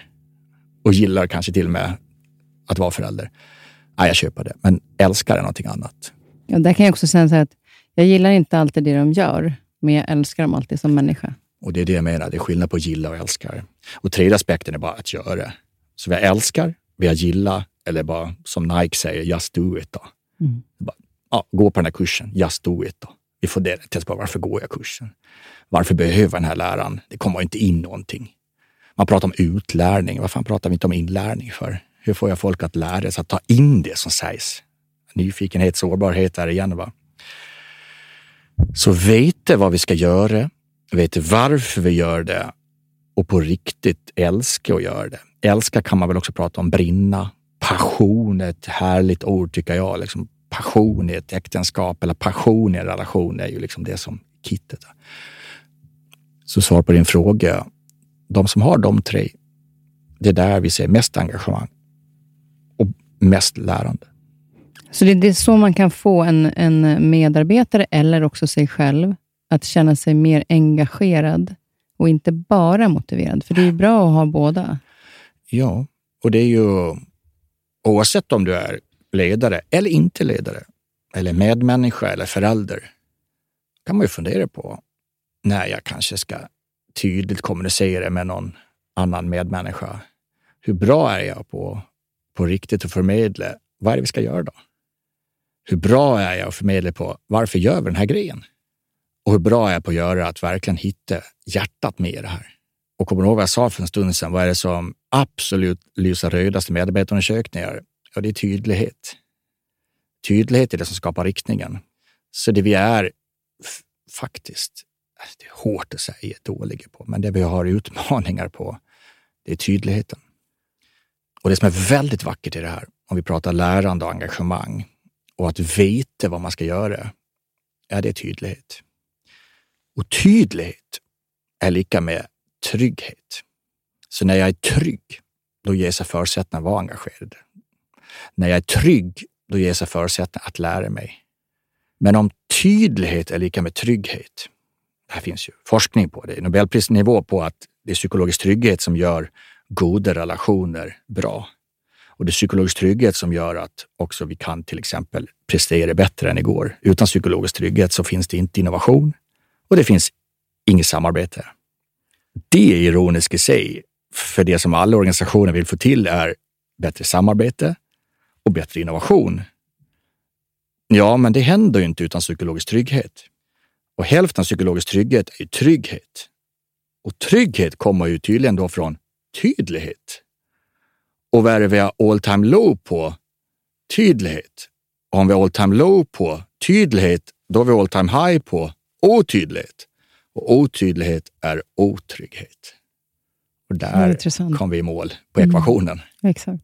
Och gillar kanske till och med att vara förälder ja, jag köper det. Men älskar är någonting annat. Ja, där kan jag också säga så att jag gillar inte alltid det de gör, men jag älskar dem alltid som människa. Och det är det jag menar, det är skillnad på gilla och älskar. Och tredje aspekten är bara att göra. Så vi älskar, vi gilla, eller bara som Nike säger, just do it. Då. Mm. Bara, ja, gå på den här kursen, just do it. Då. Vi får det till bara, varför går jag kursen? Varför behöver den här läraren? Det kommer inte in någonting. Man pratar om utlärning. Varför pratar vi inte om inlärning för? Hur får jag folk att lära sig att ta in det som sägs? Nyfikenhet, sårbarhet där igen. Va? Så veta vad vi ska göra, vet varför vi gör det och på riktigt älska att göra det. Älska kan man väl också prata om, brinna. Passion är ett härligt ord tycker jag. Liksom passion i ett äktenskap eller passion i en relation är ju liksom det som kittet. Så svar på din fråga. De som har de tre, det är där vi ser mest engagemang och mest lärande. Så det är så man kan få en, en medarbetare, eller också sig själv, att känna sig mer engagerad och inte bara motiverad? För det är ju bra att ha båda. Ja, och det är ju oavsett om du är ledare eller inte ledare, eller medmänniska eller förälder, kan man ju fundera på när jag kanske ska tydligt kommunicera med någon annan medmänniska. Hur bra är jag på, på riktigt att förmedla vad är det vi ska göra då? Hur bra är jag att förmedla på varför gör vi den här grejen? Och hur bra är jag på att göra att verkligen hitta hjärtat med i det här? Och kommer du ihåg vad jag sa för en stund sedan? Vad är det som absolut lyser rödast i medarbetarundersökningar? Ja, det är tydlighet. Tydlighet är det som skapar riktningen. Så det vi är faktiskt, äh, det är hårt att säga, dåliga på, men det vi har utmaningar på, det är tydligheten. Och det som är väldigt vackert i det här, om vi pratar lärande och engagemang och att veta vad man ska göra, är det är tydlighet. Och tydlighet är lika med trygghet. Så när jag är trygg, då ger sig förutsättningar att vara engagerad. När jag är trygg, då ger sig förutsättningar att lära mig. Men om tydlighet är lika med trygghet, det här finns ju forskning på det, Nobelprisnivå på att det är psykologisk trygghet som gör goda relationer bra. Och det är psykologisk trygghet som gör att också vi kan till exempel prestera bättre än igår. Utan psykologisk trygghet så finns det inte innovation och det finns inget samarbete. Det är ironiskt i sig, för det som alla organisationer vill få till är bättre samarbete och bättre innovation. Ja, men det händer ju inte utan psykologisk trygghet. Och hälften av psykologisk trygghet är ju trygghet. Och trygghet kommer ju tydligen då från tydlighet. Och vad är det vi har all time low på? Tydlighet. Och om vi har all time low på tydlighet, då har vi all time high på otydlighet. Och otydlighet är otrygghet. Och där kom vi i mål på mm. ekvationen. Mm. Exakt.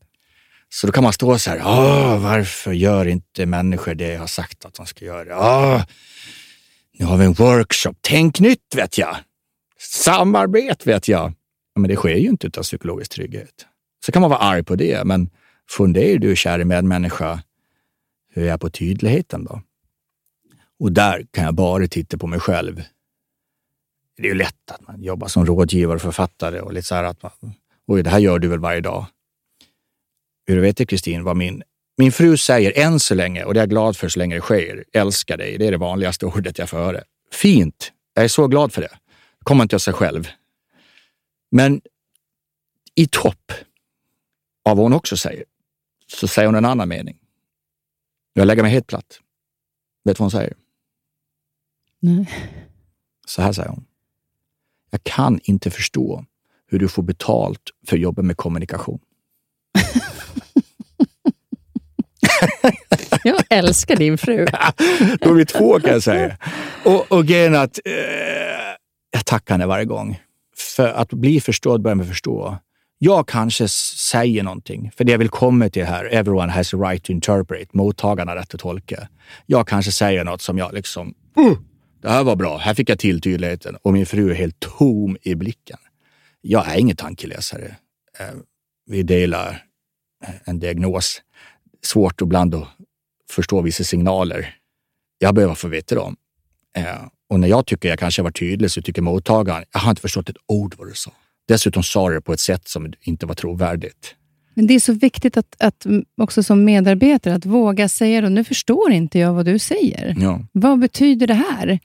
Så då kan man stå så här, Åh, varför gör inte människor det jag har sagt att de ska göra? Åh, nu har vi en workshop. Tänk nytt vet jag. Samarbete vet jag. Men det sker ju inte utan psykologisk trygghet. Så kan man vara arg på det, men fundera du, kära medmänniska, hur är jag på tydligheten då? Och där kan jag bara titta på mig själv. Det är ju lätt att man jobbar som rådgivare och författare och lite så här att man, oj, det här gör du väl varje dag. Hur vet du Kristin vad min, min fru säger än så länge, och det är jag glad för så länge det sker, älskar dig. Det är det vanligaste ordet jag får höra. Fint, jag är så glad för det. kommer inte av sig själv. Men i topp av vad hon också säger, så säger hon en annan mening. Jag lägger mig helt platt. Vet du vad hon säger? Nej. Så här säger hon. Jag kan inte förstå hur du får betalt för jobbet med kommunikation. jag älskar din fru. Då är vi två kan jag säga. Och, och grejen att eh, jag tackar henne varje gång. För att bli förstådd börjar med förstå. Jag kanske säger någonting, för det jag vill komma till här, everyone has a right to interpret, mottagarna har rätt att tolka. Jag kanske säger något som jag liksom, uh, det här var bra, här fick jag till tydligheten och min fru är helt tom i blicken. Jag är ingen tankeläsare. Eh, vi delar eh, en diagnos. Svårt ibland att förstå vissa signaler. Jag behöver få veta dem. Eh, och när jag tycker jag kanske var tydlig så tycker mottagaren, jag har inte förstått ett ord vad du sa. Dessutom sa du det på ett sätt som inte var trovärdigt. Men det är så viktigt att, att också som medarbetare att våga säga då, nu förstår inte jag vad du säger. Ja. Vad betyder det här?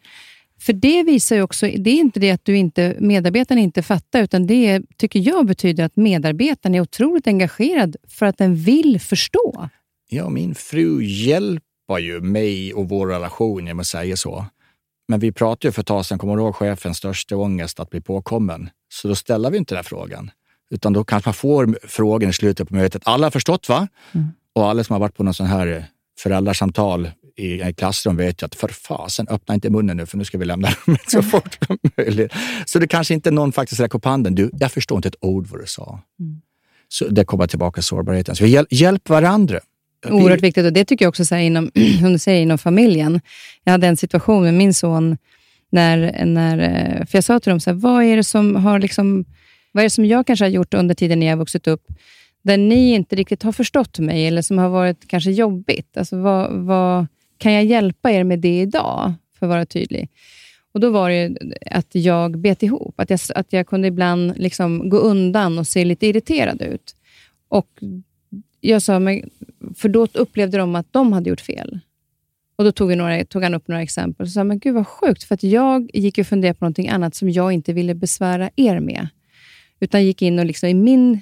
För det visar ju också, det är inte det att du inte, medarbetaren inte fattar, utan det tycker jag betyder att medarbetaren är otroligt engagerad för att den vill förstå. Ja, min fru hjälper ju mig och vår relation genom att säga så. Men vi pratade ju för ett tag sedan, kommer du ihåg chefens största ångest att bli påkommen? Så då ställer vi inte den frågan. Utan då kanske man får frågan i slutet på mötet. Alla har förstått va? Mm. Och alla som har varit på någon sån här föräldrasamtal i ett klassrum vet jag att för fasen, öppna inte munnen nu för nu ska vi lämna rummet så fort som möjligt. Så det kanske inte någon faktiskt räcker upp handen. Du, jag förstår inte ett ord vad du sa. Mm. Så det kommer tillbaka sårbarheten. Så vi hjäl hjälp varandra. Oerhört viktigt och det tycker jag också så inom, som du säger, inom familjen. Jag hade en situation med min son, när, när, eh, för jag sa till dem, så här, vad, är det som har liksom, vad är det som jag kanske har gjort under tiden när jag har vuxit upp, där ni inte riktigt har förstått mig, eller som har varit kanske jobbigt? Alltså, vad, vad, kan jag hjälpa er med det idag, för att vara tydlig? Och Då var det att jag bet ihop. Att jag, att jag kunde ibland liksom gå undan och se lite irriterad ut. Och jag sa, men, för då upplevde de att de hade gjort fel. Och Då tog, några, tog han upp några exempel och sa, men gud vad sjukt, för att jag gick och funderade på någonting annat som jag inte ville besvära er med. Utan gick in och liksom i min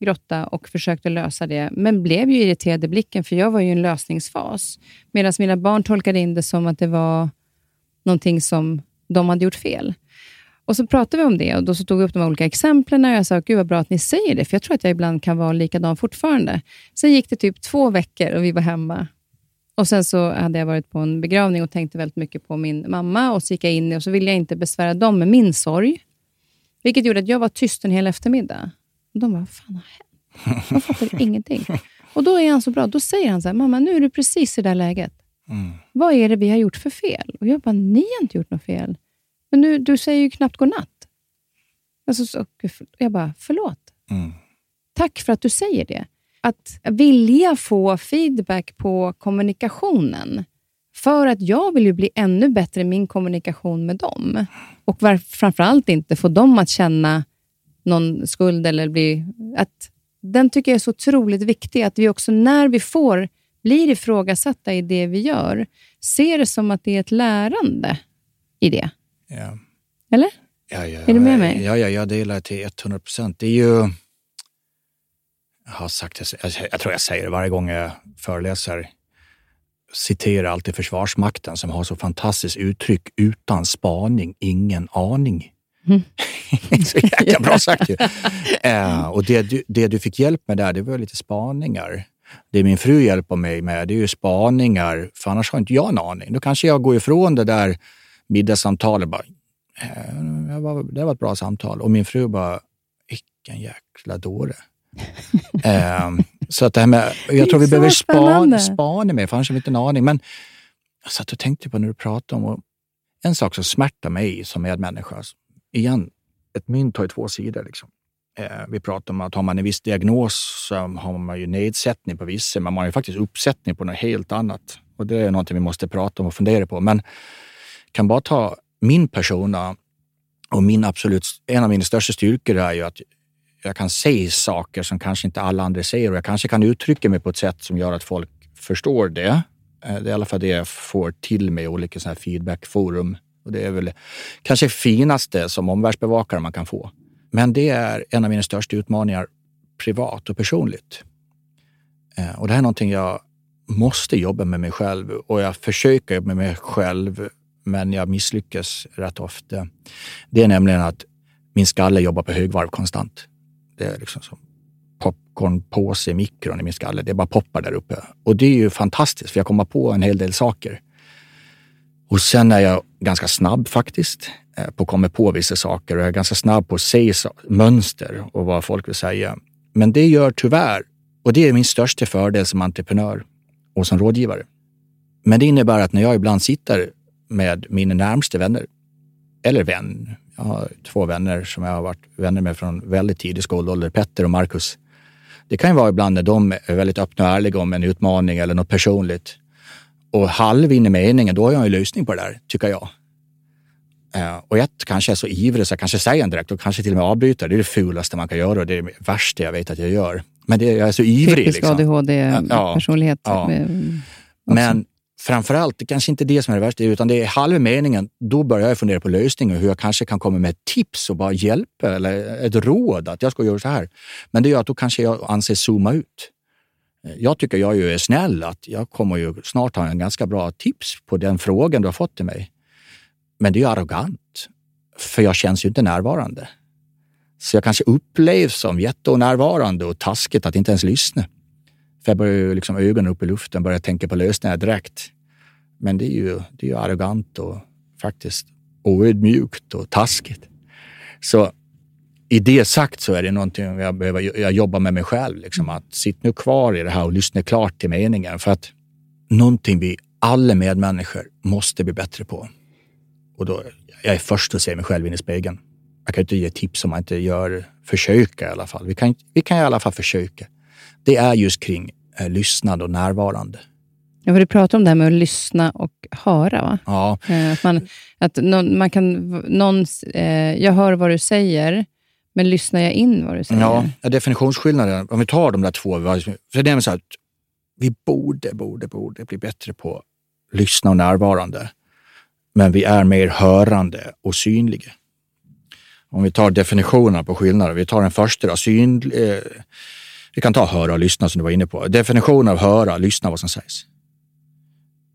grotta och försökte lösa det, men blev ju irriterad i blicken, för jag var ju i en lösningsfas. Medan mina barn tolkade in det som att det var någonting som de hade gjort fel. Och så pratade vi om det och då så tog vi upp de olika exemplen och jag sa, gud vad bra att ni säger det, för jag tror att jag ibland kan vara likadan fortfarande. Sen gick det typ två veckor och vi var hemma. Och Sen så hade jag varit på en begravning och tänkte väldigt mycket på min mamma och så gick jag in och så ville jag inte besvära dem med min sorg. Vilket gjorde att jag var tyst en hel eftermiddag. Och de bara, vad fan har hänt? De fattade ingenting. Och Då är han så bra. Då säger han så här, mamma, nu är du precis i det där läget. Mm. Vad är det vi har gjort för fel? Och Jag bara, ni har inte gjort något fel. Men nu, du säger ju knappt godnatt. Alltså, så, jag bara, förlåt. Mm. Tack för att du säger det. Att vilja få feedback på kommunikationen. För att jag vill ju bli ännu bättre i min kommunikation med dem. Och framförallt inte få dem att känna någon skuld eller bli... Att, den tycker jag är så otroligt viktig. Att vi också när vi får blir ifrågasatta i det vi gör, ser det som att det är ett lärande i det. Ja. Eller? Ja, ja, är du med mig? Ja, ja, jag delar till 100 procent. Det är ju... Jag har sagt det, jag tror jag säger det varje gång jag föreläser. Citerar alltid Försvarsmakten som har så fantastiskt uttryck. Utan spaning, ingen aning. Mm. så jäkla bra sagt ju. uh, och det du, det du fick hjälp med där, det var lite spaningar. Det min fru hjälper mig med, det är ju spaningar, för annars har inte jag en aning. Då kanske jag går ifrån det där middagssamtalet bara, äh, det var ett bra samtal. Och min fru bara, vilken jäkla dåre. um, så att det här med, jag tror vi behöver spana, spana med, för annars har vi inte en aning. Men jag satt och tänkte på när du pratade om, och en sak som smärtar mig som medmänniska, igen, ett mynt har ju två sidor. Liksom. Eh, vi pratar om att har man en viss diagnos så har man ju nedsättning på vissa, men man har ju faktiskt uppsättning på något helt annat. Och det är någonting vi måste prata om och fundera på. Men kan bara ta min persona och min absolut, en av mina största styrkor är ju att jag kan säga saker som kanske inte alla andra säger och jag kanske kan uttrycka mig på ett sätt som gör att folk förstår det. Eh, det är i alla fall det jag får till mig i olika feedbackforum. Och det är väl kanske finaste som omvärldsbevakare man kan få. Men det är en av mina största utmaningar privat och personligt. Eh, och det här är någonting jag måste jobba med mig själv och jag försöker jobba med mig själv, men jag misslyckas rätt ofta. Det är nämligen att min skalle jobbar på högvarv konstant. Det är liksom som popcornpåse i mikron i min skalle. Det bara poppar där uppe. Och det är ju fantastiskt, för jag kommer på en hel del saker. Och sen är jag ganska snabb faktiskt eh, på att komma på vissa saker och jag är ganska snabb på att se mönster och vad folk vill säga. Men det gör tyvärr, och det är min största fördel som entreprenör och som rådgivare. Men det innebär att när jag ibland sitter med mina närmsta vänner, eller vän, jag har två vänner som jag har varit vänner med från väldigt tidig skolålder, Petter och Marcus. Det kan ju vara ibland när de är väldigt öppna och ärliga om en utmaning eller något personligt och halv in i meningen, då har jag en lösning på det där, tycker jag. Uh, och ett kanske är så ivrig så jag kanske säger en direkt och kanske till och med avbryter. Det är det fulaste man kan göra och det är det värsta jag vet att jag gör. Men det, jag är så ivrig. Typisk liksom. ADHD-personlighet. Ja, ja. Men framförallt, det kanske inte är det som är det värsta, utan det är halva meningen. Då börjar jag fundera på lösningar, hur jag kanske kan komma med ett tips och bara hjälpa eller ett råd att jag ska göra så här. Men det gör att då kanske jag anses zooma ut. Jag tycker jag är snäll, att jag kommer ju snart ha en ganska bra tips på den frågan du har fått till mig. Men det är arrogant, för jag känns ju inte närvarande. Så jag kanske upplevs som jättenärvarande och taskigt att inte ens lyssna. För jag börjar ju liksom ögonen upp i luften, börjar tänka på lösningar direkt. Men det är ju, det är ju arrogant och faktiskt oödmjukt och taskigt. Så i det sagt så är det någonting jag behöver jag jobbar med mig själv. Liksom, att sitt nu kvar i det här och lyssna klart till meningen. För att någonting vi alla medmänniskor måste bli bättre på. Och då, jag är först att se mig själv in i spegeln. Jag kan inte ge tips om man inte gör, försöka i alla fall. Vi kan, vi kan i alla fall försöka. Det är just kring eh, lyssnande och närvarande. Ja, för du pratar om det här med att lyssna och höra. Va? Ja. Eh, att man, att någon, man kan, någon, eh, jag hör vad du säger, men lyssnar jag in vad du säger? Ja, definitionsskillnaden. Om vi tar de där två. Så det är så att vi borde, borde, borde bli bättre på att lyssna och närvarande. Men vi är mer hörande och synliga. Om vi tar definitionerna på skillnader. Vi tar den första. Då, syn, eh, vi kan ta höra och lyssna som du var inne på. Definitionen av höra, lyssna vad som sägs.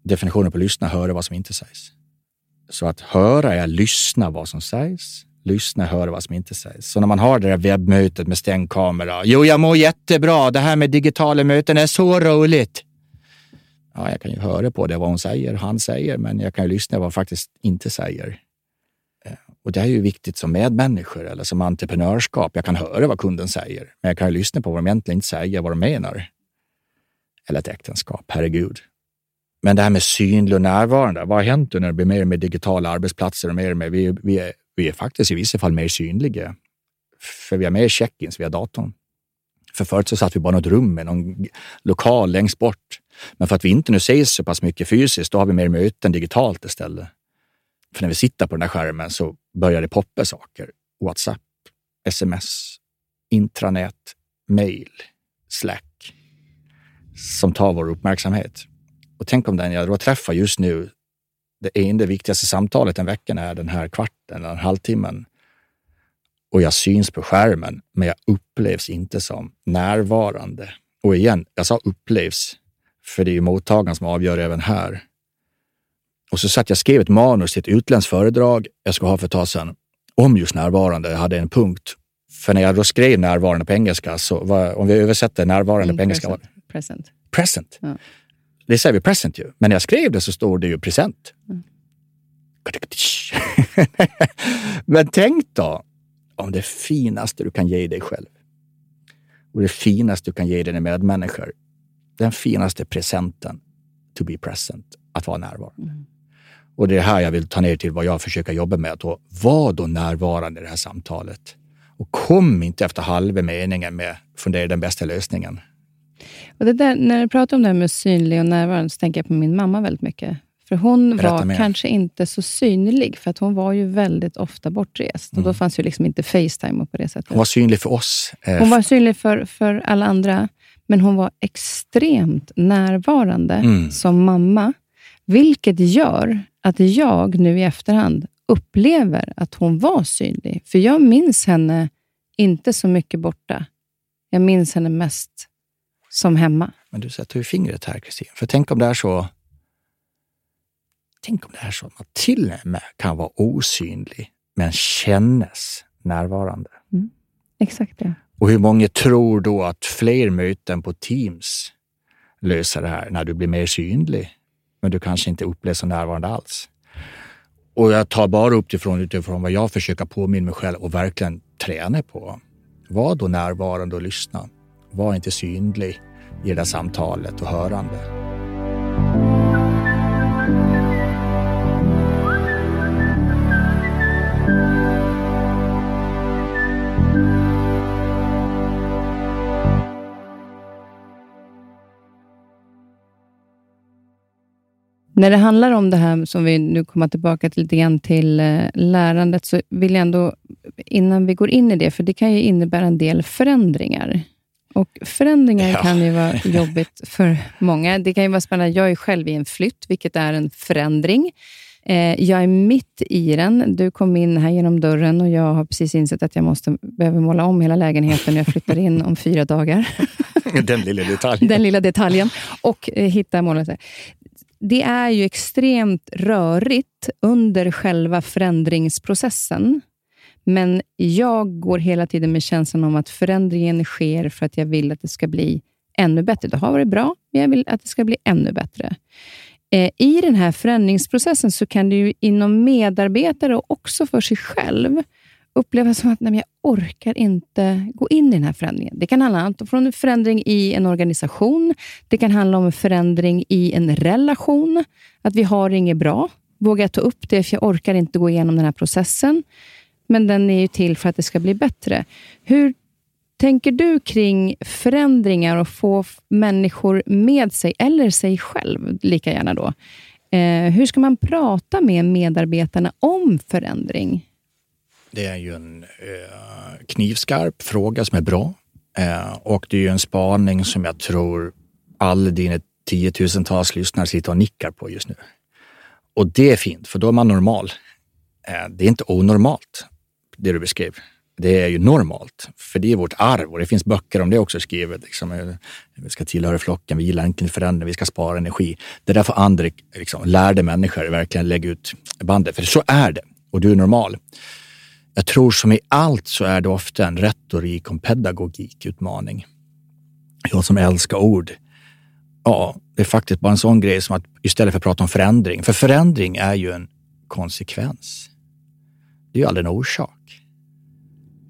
Definitionen på lyssna, höra vad som inte sägs. Så att höra är lyssna vad som sägs. Lyssna, höra vad som inte sägs. Så när man har det där webbmötet med stängd kamera. Jo, jag mår jättebra. Det här med digitala möten är så roligt. Ja, jag kan ju höra på det vad hon säger, han säger, men jag kan ju lyssna vad hon faktiskt inte säger. Eh, och det är ju viktigt som medmänniskor eller som entreprenörskap. Jag kan höra vad kunden säger, men jag kan ju lyssna på vad de egentligen inte säger, vad de menar. Eller ett äktenskap, herregud. Men det här med synlig och närvarande, vad har hänt när det blir mer och mer digitala arbetsplatser och mer och mer, vi, vi, är, vi är faktiskt i vissa fall mer synliga. För vi har mer check-ins via datorn. För förut så satt vi bara i något rum med någon lokal längst bort. Men för att vi inte nu ses så pass mycket fysiskt, då har vi mer möten digitalt istället. För när vi sitter på den där skärmen så börjar det poppa saker. WhatsApp, sms, intranät, mail, Slack som tar vår uppmärksamhet. Och tänk om den jag då träffar just nu, det enda viktigaste samtalet den veckan är den här kvarten eller halvtimmen. Och jag syns på skärmen, men jag upplevs inte som närvarande. Och igen, jag sa upplevs, för det är ju mottagaren som avgör även här. Och så satt jag skrev ett manus till ett utländskt föredrag jag skulle ha för ett tag sedan om just närvarande. Jag hade en punkt. För när jag då skrev närvarande på engelska, så var, om vi översätter närvarande mm, på engelska. Present. present. present. Ja. Det säger vi present ju. Men när jag skrev det så står det ju present. Mm. Men tänk då om det finaste du kan ge dig själv och det finaste du kan ge dina medmänniskor. Den finaste presenten, to be present, att vara närvarande. Mm. Och det är här jag vill ta ner till vad jag försöker jobba med. Att var då närvarande i det här samtalet. Och kom inte efter halva meningen med fundera den bästa lösningen. Och det där, när du pratar om det här med synlig och närvarande, så tänker jag på min mamma väldigt mycket. För hon Berätta var mer. kanske inte så synlig, för att hon var ju väldigt ofta bortrest. Mm. Och då mm. fanns ju liksom inte Facetime på det sättet. Hon var synlig för oss. Eh, hon var synlig för, för alla andra, men hon var extremt närvarande mm. som mamma. Vilket gör att jag nu i efterhand upplever att hon var synlig. För jag minns henne inte så mycket borta. Jag minns henne mest som hemma. Men du sätter ju fingret här, Kristin. För tänk om det är så Tänk om det är så att man till och med kan vara osynlig, men kännes närvarande. Mm. Exakt det. Och hur många tror då att fler möten på Teams löser det här när du blir mer synlig, men du kanske inte upplevs som närvarande alls? Och jag tar bara upp utifrån, utifrån vad jag försöker påminna mig själv och verkligen träna på. Var då närvarande och lyssna. Var inte synlig i det där samtalet och hörande. När det handlar om det här som vi nu kommer tillbaka till lite grann till eh, lärandet, så vill jag ändå, innan vi går in i det, för det kan ju innebära en del förändringar. Och Förändringar ja. kan ju vara jobbigt för många. Det kan ju vara spännande. Jag är själv i en flytt, vilket är en förändring. Eh, jag är mitt i den. Du kom in här genom dörren och jag har precis insett att jag måste, behöver måla om hela lägenheten när jag flyttar in om fyra dagar. Den lilla detaljen. Den lilla detaljen. Och eh, hitta målet det är ju extremt rörigt under själva förändringsprocessen. Men jag går hela tiden med känslan om att förändringen sker för att jag vill att det ska bli ännu bättre. Det har varit bra, men jag vill att det ska bli ännu bättre. Eh, I den här förändringsprocessen så kan det ju inom medarbetare och också för sig själv upplevas som att nej, jag orkar inte gå in i den här förändringen. Det kan handla om en förändring i en organisation. Det kan handla om en förändring i en relation. Att vi har inget bra. Vågar jag ta upp det, för jag orkar inte gå igenom den här processen. Men den är ju till för att det ska bli bättre. Hur tänker du kring förändringar och få människor med sig, eller sig själv lika gärna då? Eh, hur ska man prata med medarbetarna om förändring? Det är ju en eh, knivskarp fråga som är bra. Eh, och det är ju en spaning som jag tror alla dina tiotusentals lyssnare sitter och nickar på just nu. Och det är fint, för då är man normal. Eh, det är inte onormalt, det du beskrev. Det är ju normalt, för det är vårt arv och det finns böcker om det också skrivet. Liksom, eh, vi ska tillhöra flocken, vi gillar inte förändring, vi ska spara energi. Det är därför andra liksom, lärde människor verkligen lägga ut bandet, för så är det och du är normal. Jag tror som i allt så är det ofta en retorik och pedagogikutmaning. Jag som älskar ord. Ja, det är faktiskt bara en sån grej som att istället för att prata om förändring, för förändring är ju en konsekvens. Det är ju aldrig en orsak.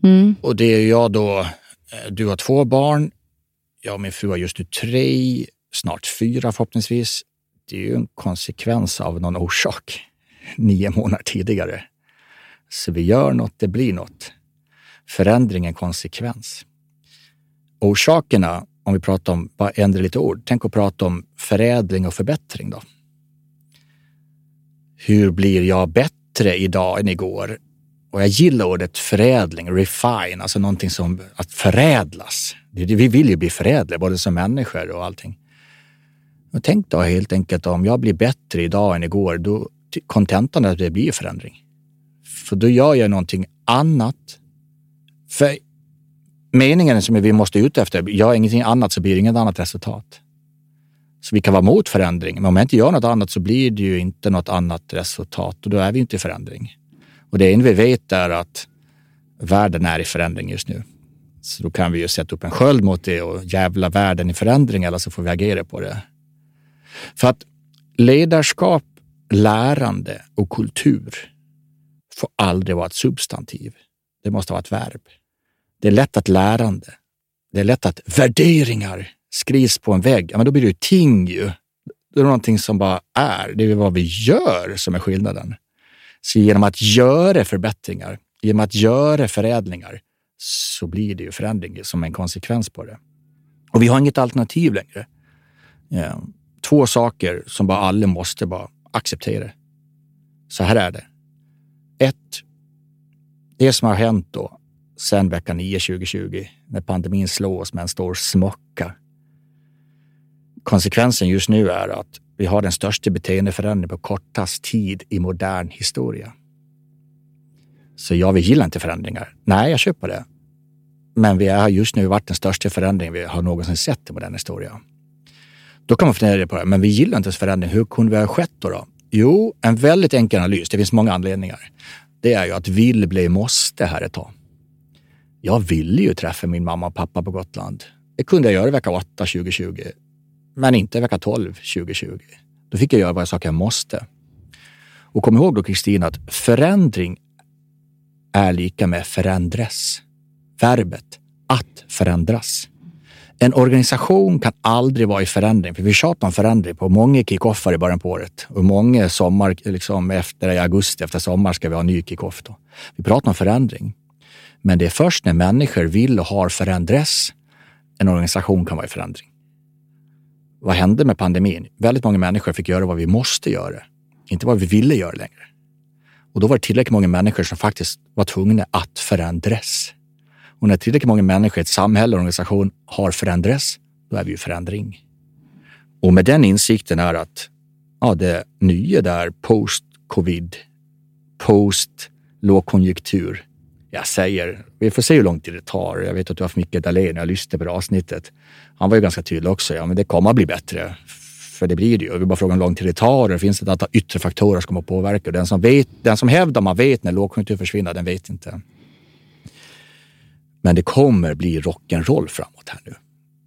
Mm. Och det är jag då, eh, du har två barn, jag och min fru har just nu tre, snart fyra förhoppningsvis. Det är ju en konsekvens av någon orsak nio månader tidigare. Så vi gör något, det blir något. Förändring är konsekvens. Orsakerna, om vi pratar om, bara ändra lite ord, tänk att prata om förädling och förbättring då. Hur blir jag bättre idag än igår? Och jag gillar ordet förädling, refine, alltså någonting som att förädlas. Vi vill ju bli förädlade, både som människor och allting. Och tänk då helt enkelt om jag blir bättre idag än igår, då kontentan är att det blir förändring. För då gör jag någonting annat. För meningen som vi måste ut efter, gör ingenting annat så blir det inget annat resultat. Så vi kan vara mot förändring, men om jag inte gör något annat så blir det ju inte något annat resultat och då är vi inte i förändring. Och det enda vi vet är att världen är i förändring just nu. Så då kan vi ju sätta upp en sköld mot det och jävla världen i förändring eller så får vi agera på det. För att ledarskap, lärande och kultur får aldrig vara ett substantiv. Det måste vara ett verb. Det är lätt att lärande. Det är lätt att värderingar skrivs på en vägg. Ja, men då blir det ju ting ju. Det är någonting som bara är. Det är vad vi gör som är skillnaden. Så genom att göra förbättringar, genom att göra förädlingar, så blir det ju förändring som en konsekvens på det. Och vi har inget alternativ längre. Eh, två saker som bara alla måste bara acceptera. Så här är det. Ett, det som har hänt då sen vecka 9 2020, när pandemin slår oss med en stor smocka. Konsekvensen just nu är att vi har den största beteendeförändringen på kortast tid i modern historia. Så ja, vi gillar inte förändringar. Nej, jag köper det. Men vi har just nu varit den största förändringen vi har någonsin sett i modern historia. Då kan man fundera på det, men vi gillar inte förändring. Hur kunde vi ha skett då? då? Jo, en väldigt enkel analys. Det finns många anledningar. Det är ju att vill bli måste här ett tag. Jag ville ju träffa min mamma och pappa på Gotland. Det kunde jag göra i vecka 8 2020, men inte vecka 12 2020. Då fick jag göra vad jag sa att jag måste. Och kom ihåg då Kristina att förändring är lika med förändras. Verbet att förändras. En organisation kan aldrig vara i förändring, för vi tjatar om förändring på många kickoffar i början på året och många sommar, liksom efter i augusti, efter sommar ska vi ha en ny kickoff. Då. Vi pratar om förändring. Men det är först när människor vill och har förändras en organisation kan vara i förändring. Vad hände med pandemin? Väldigt många människor fick göra vad vi måste göra, inte vad vi ville göra längre. Och då var det tillräckligt många människor som faktiskt var tvungna att förändras. Och när tillräckligt många människor i ett samhälle och organisation har förändrats, då är vi ju förändring. Och med den insikten är att ja, det nya där post-covid, post-lågkonjunktur. Jag säger, vi får se hur lång tid det tar. Jag vet att du har haft Micke Dahlén, jag lyssnade på det avsnittet. Han var ju ganska tydlig också. Ja, men det kommer att bli bättre. För det blir det ju. Vi bara frågar hur lång tid det tar. Det finns ett antal yttre faktorer som kommer att påverka. Den som, vet, den som hävdar man vet när lågkonjunktur försvinner, den vet inte. Men det kommer bli rock'n'roll framåt här nu.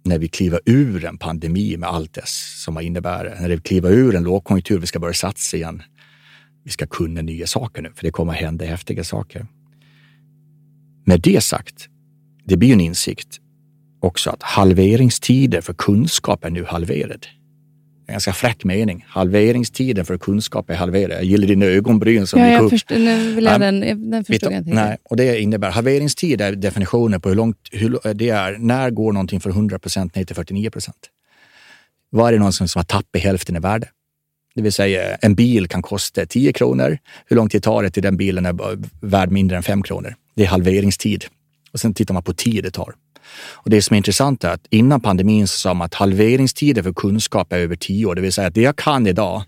när vi kliver ur en pandemi med allt det som har innebär, när vi kliver ur en lågkonjunktur, vi ska börja satsa igen. Vi ska kunna nya saker nu, för det kommer att hända häftiga saker. Med det sagt, det blir en insikt också att halveringstider för kunskap är nu halverad. En ganska fräck mening. Halveringstiden för kunskap är halverad. Jag gillar dina ögonbryn som ja, gick upp. Förstår, nu vill jag den, den förstod jag inte. Nej, och det innebär halveringstid är definitionen på hur långt hur, det är. När går någonting från 100 procent ner till 49 procent? Är det någonsin som har tappat hälften i värde? Det vill säga en bil kan kosta 10 kronor. Hur lång tid tar det till den bilen är värd mindre än 5 kronor? Det är halveringstid. Och sen tittar man på tid det tar. Och det som är intressant är att innan pandemin så sa man att halveringstiden för kunskap är över tio år. Det vill säga att det jag kan idag,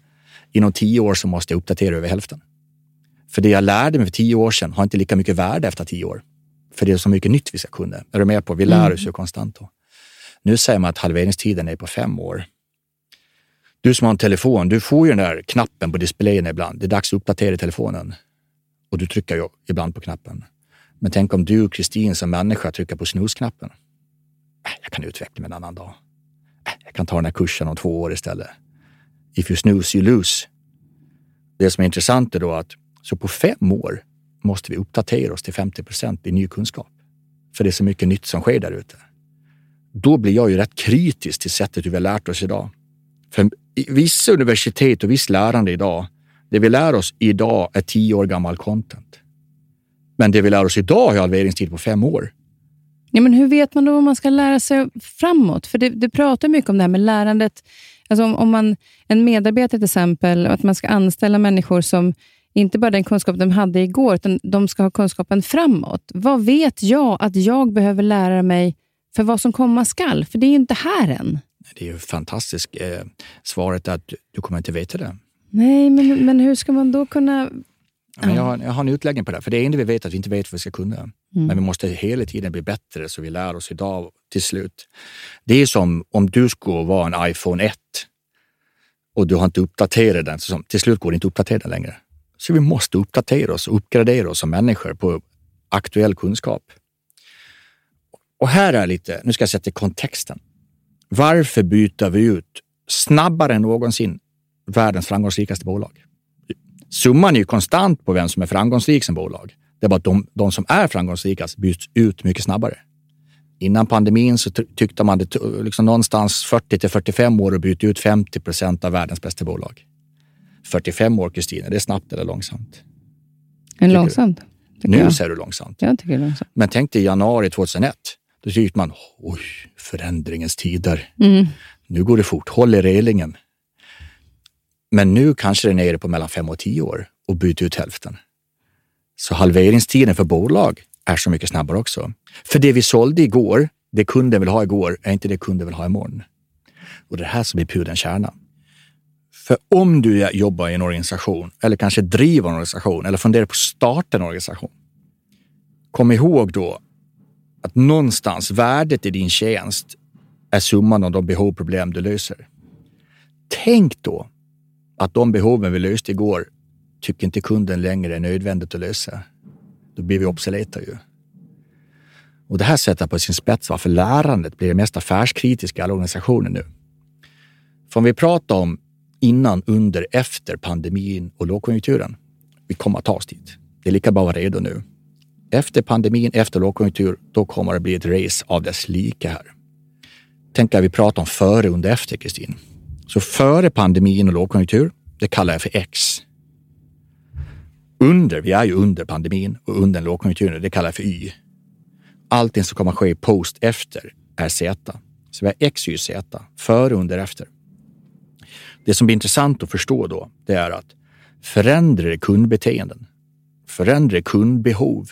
inom tio år så måste jag uppdatera över hälften. För det jag lärde mig för tio år sedan har inte lika mycket värde efter tio år. För det är så mycket nytt vi ska kunna. Är du med på? Vi lär mm. oss ju konstant. Då. Nu säger man att halveringstiden är på fem år. Du som har en telefon, du får ju den där knappen på displayen ibland. Det är dags att uppdatera telefonen. Och du trycker ju ibland på knappen. Men tänk om du, Kristin, som människa trycker på snusknappen. Äh, jag kan utveckla mig en annan dag. Äh, jag kan ta den här kursen om två år istället. If you snooze, you lose. Det som är intressant är då att så på fem år måste vi uppdatera oss till 50 procent i ny kunskap. För det är så mycket nytt som sker där ute. Då blir jag ju rätt kritisk till sättet hur vi har lärt oss idag. För vissa universitet och visst lärande idag, det vi lär oss idag är tio år gammal content. Men det vi lär oss idag har halveringstid på fem år. Ja, men hur vet man då vad man ska lära sig framåt? För det, det pratar mycket om det här med lärandet. Alltså om, om man, en medarbetare till exempel, att man ska anställa människor som inte bara den kunskap de hade igår, utan de ska ha kunskapen framåt. Vad vet jag att jag behöver lära mig för vad som komma skall? För det är ju inte här än. Det är ju fantastiskt. Eh, svaret är att du kommer inte veta det. Nej, men, men hur ska man då kunna men jag, har, jag har en utläggning på det. För det enda vi vet är att vi inte vet vad vi ska kunna. Mm. Men vi måste hela tiden bli bättre så vi lär oss idag till slut. Det är som om du skulle vara en iPhone 1 och du har inte uppdaterat den. Så till slut går det inte att uppdatera den längre. Så vi måste uppdatera oss och uppgradera oss som människor på aktuell kunskap. Och här är lite, nu ska jag sätta kontexten. Varför byter vi ut snabbare än någonsin världens framgångsrikaste bolag? Summan är ju konstant på vem som är framgångsrik som bolag. Det är bara att de, de som är framgångsrikast byts ut mycket snabbare. Innan pandemin så tyckte man det liksom någonstans 40 till 45 år att byta ut 50 procent av världens bästa bolag. 45 år, Kristina, det är snabbt eller långsamt? En långsamt. Nu jag. säger du långsamt. Jag tycker långsamt. Men tänk dig januari 2001. Då tyckte man, oj, förändringens tider. Mm. Nu går det fort, håll i relingen. Men nu kanske det är nere på mellan fem och tio år och bytt ut hälften. Så halveringstiden för bolag är så mycket snabbare också. För det vi sålde igår, det kunden vill ha igår, är inte det kunden vill ha imorgon. Och det är här som är pudelns kärna. För om du jobbar i en organisation eller kanske driver en organisation eller funderar på att starta en organisation. Kom ihåg då att någonstans värdet i din tjänst är summan av de behov och problem du löser. Tänk då att de behoven vi löste igår tycker inte kunden längre är nödvändigt att lösa. Då blir vi obsoleta ju. Och det här sätter på sin spets varför lärandet blir det mest affärskritiska i alla organisationer nu. För om vi pratar om innan, under, efter pandemin och lågkonjunkturen. Vi kommer att ta oss dit. Det är lika bra att vara redo nu. Efter pandemin, efter lågkonjunktur, då kommer det bli ett race av dess like här. Tänk att vi pratar om före, under, efter, Kristin. Så före pandemin och lågkonjunktur, det kallar jag för X. Under, vi är ju under pandemin och under en lågkonjunktur, det kallar jag för Y. Allting som kommer att ske post efter är Z. Så vi har X, Y, Z. Före, under, efter. Det som blir intressant att förstå då, det är att förändrar kundbeteenden, förändrar kundbehov,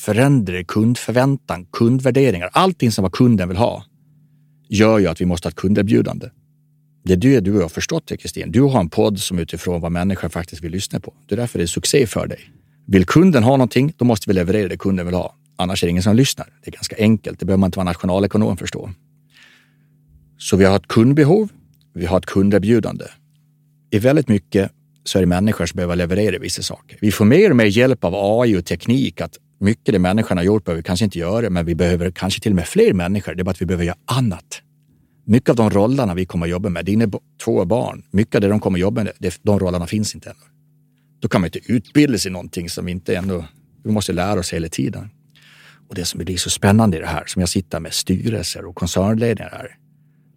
förändrar kundförväntan, kundvärderingar, allting som vad kunden vill ha, gör ju att vi måste ha ett kunderbjudande. Det är det du har förstått det, Kristin. Du har en podd som utifrån vad människor faktiskt vill lyssna på. Det är därför det är succé för dig. Vill kunden ha någonting, då måste vi leverera det kunden vill ha. Annars är det ingen som lyssnar. Det är ganska enkelt. Det behöver man inte vara nationalekonom förstå. Så vi har ett kundbehov. Vi har ett kunderbjudande. I väldigt mycket så är det människor som behöver leverera vissa saker. Vi får mer och mer hjälp av AI och teknik att mycket det människan har gjort behöver vi kanske inte göra, men vi behöver kanske till och med fler människor. Det är bara att vi behöver göra annat Mycket av de rollerna vi kommer att jobba med, dina två barn, mycket av det de kommer att jobba med, de rollerna finns inte ännu. Då kan man inte utbilda sig i någonting som vi inte ännu... Vi måste lära oss hela tiden. Och det som blir så spännande i det här, som jag sitter med styrelser och koncernledningar här,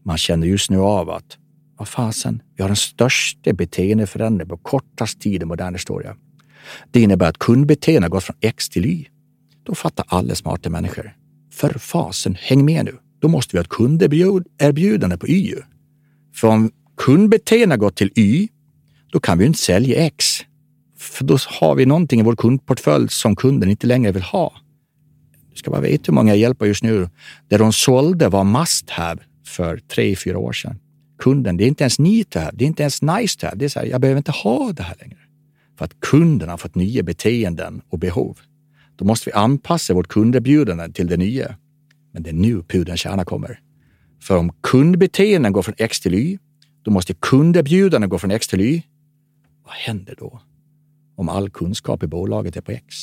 man känner just nu av att vad fasen, vi har den största beteendeförändringen på kortast tid i modern historia. Det innebär att kundbeteende har gått från X till Y. Då fattar alla smarta människor. För fasen, häng med nu. Då måste vi ha ett kunderbjudande på Y. För om kundbeteende gått till Y, då kan vi inte sälja X. För då har vi någonting i vår kundportfölj som kunden inte längre vill ha. Du ska bara veta hur många jag hjälper just nu. Det de sålde var must have för tre, fyra år sedan. Kunden, det är inte ens need to have, det är inte ens nice to have. Det är så här, jag behöver inte ha det här längre. För att kunden har fått nya beteenden och behov. Då måste vi anpassa vårt kunderbjudande till det nya. Men det är nu pudelns kärna kommer. För om kundbeteenden går från X till Y, då måste kunderbjudanden gå från X till Y. Vad händer då? Om all kunskap i bolaget är på X?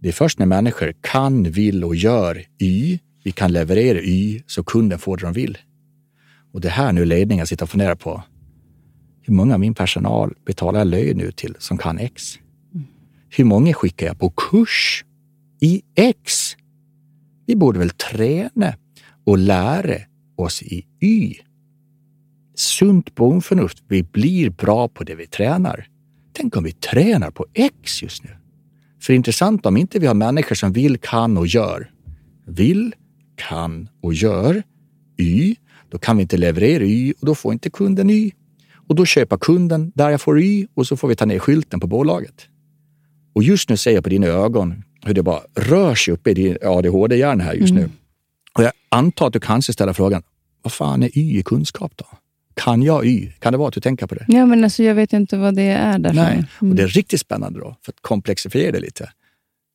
Det är först när människor kan, vill och gör Y, vi kan leverera Y så kunden får det de vill. Och det här nu ledningen sitter och funderar på. Hur många av min personal betalar jag lön nu till som kan X? Hur många skickar jag på kurs i X? Vi borde väl träna och lära oss i Y. Sunt bondförnuft. Vi blir bra på det vi tränar. Tänk om vi tränar på X just nu. För intressant om inte vi har människor som vill, kan och gör. Vill, kan och gör Y, då kan vi inte leverera Y och då får inte kunden Y. Och då köper kunden där jag får Y och så får vi ta ner skylten på bolaget. Och just nu ser jag på dina ögon hur det bara rör sig uppe i din ADHD-hjärna här just mm. nu. Och jag antar att du kanske ställer frågan, vad fan är Y i kunskap då? Kan jag Y? Kan det vara att du tänker på det? Ja, men alltså, jag vet inte vad det är därför. Nej, mm. och det är riktigt spännande då, för att komplexifiera det lite.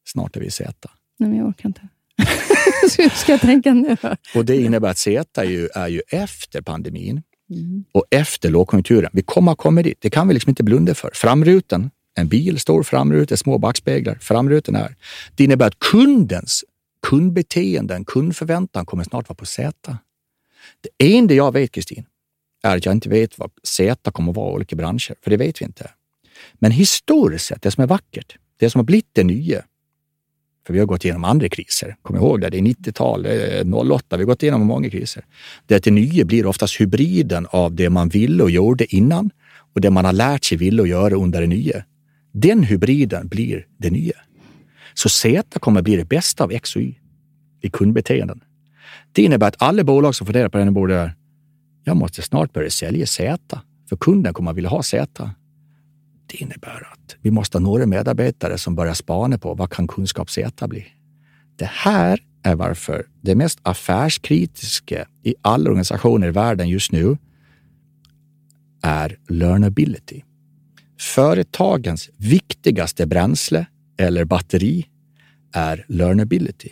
Snart är vi Z. Nej, men jag orkar inte. Hur ska jag tänka nu? Och det innebär att Z är ju, är ju efter pandemin mm. och efter lågkonjunkturen. Vi kommer att komma dit. Det kan vi liksom inte blunda för. Framrutan, en bil, stor framruta, små backspeglar. Framrutan är. Det innebär att kundens kundbeteenden, kundförväntan kommer snart vara på Z. Det enda jag vet, Kristin, är att jag inte vet vad Z kommer att vara i olika branscher, för det vet vi inte. Men historiskt sett, det som är vackert, det som har blivit det nya, för vi har gått igenom andra kriser. Kom ihåg det, det är 90-tal, 08, eh, vi har gått igenom många kriser. Det, det nya blir oftast hybriden av det man ville och gjorde innan och det man har lärt sig ville och göra under det nya. Den hybriden blir det nya. Så Z kommer bli det bästa av X och Y i kundbeteenden. Det innebär att alla bolag som funderar på det borde jag måste snart börja sälja Z, för kunden kommer att vilja ha Z. Det innebär att vi måste ha några medarbetare som börjar spana på vad kan kunskap Z bli? Det här är varför det mest affärskritiska i alla organisationer i världen just nu är learnability. Företagens viktigaste bränsle eller batteri är learnability.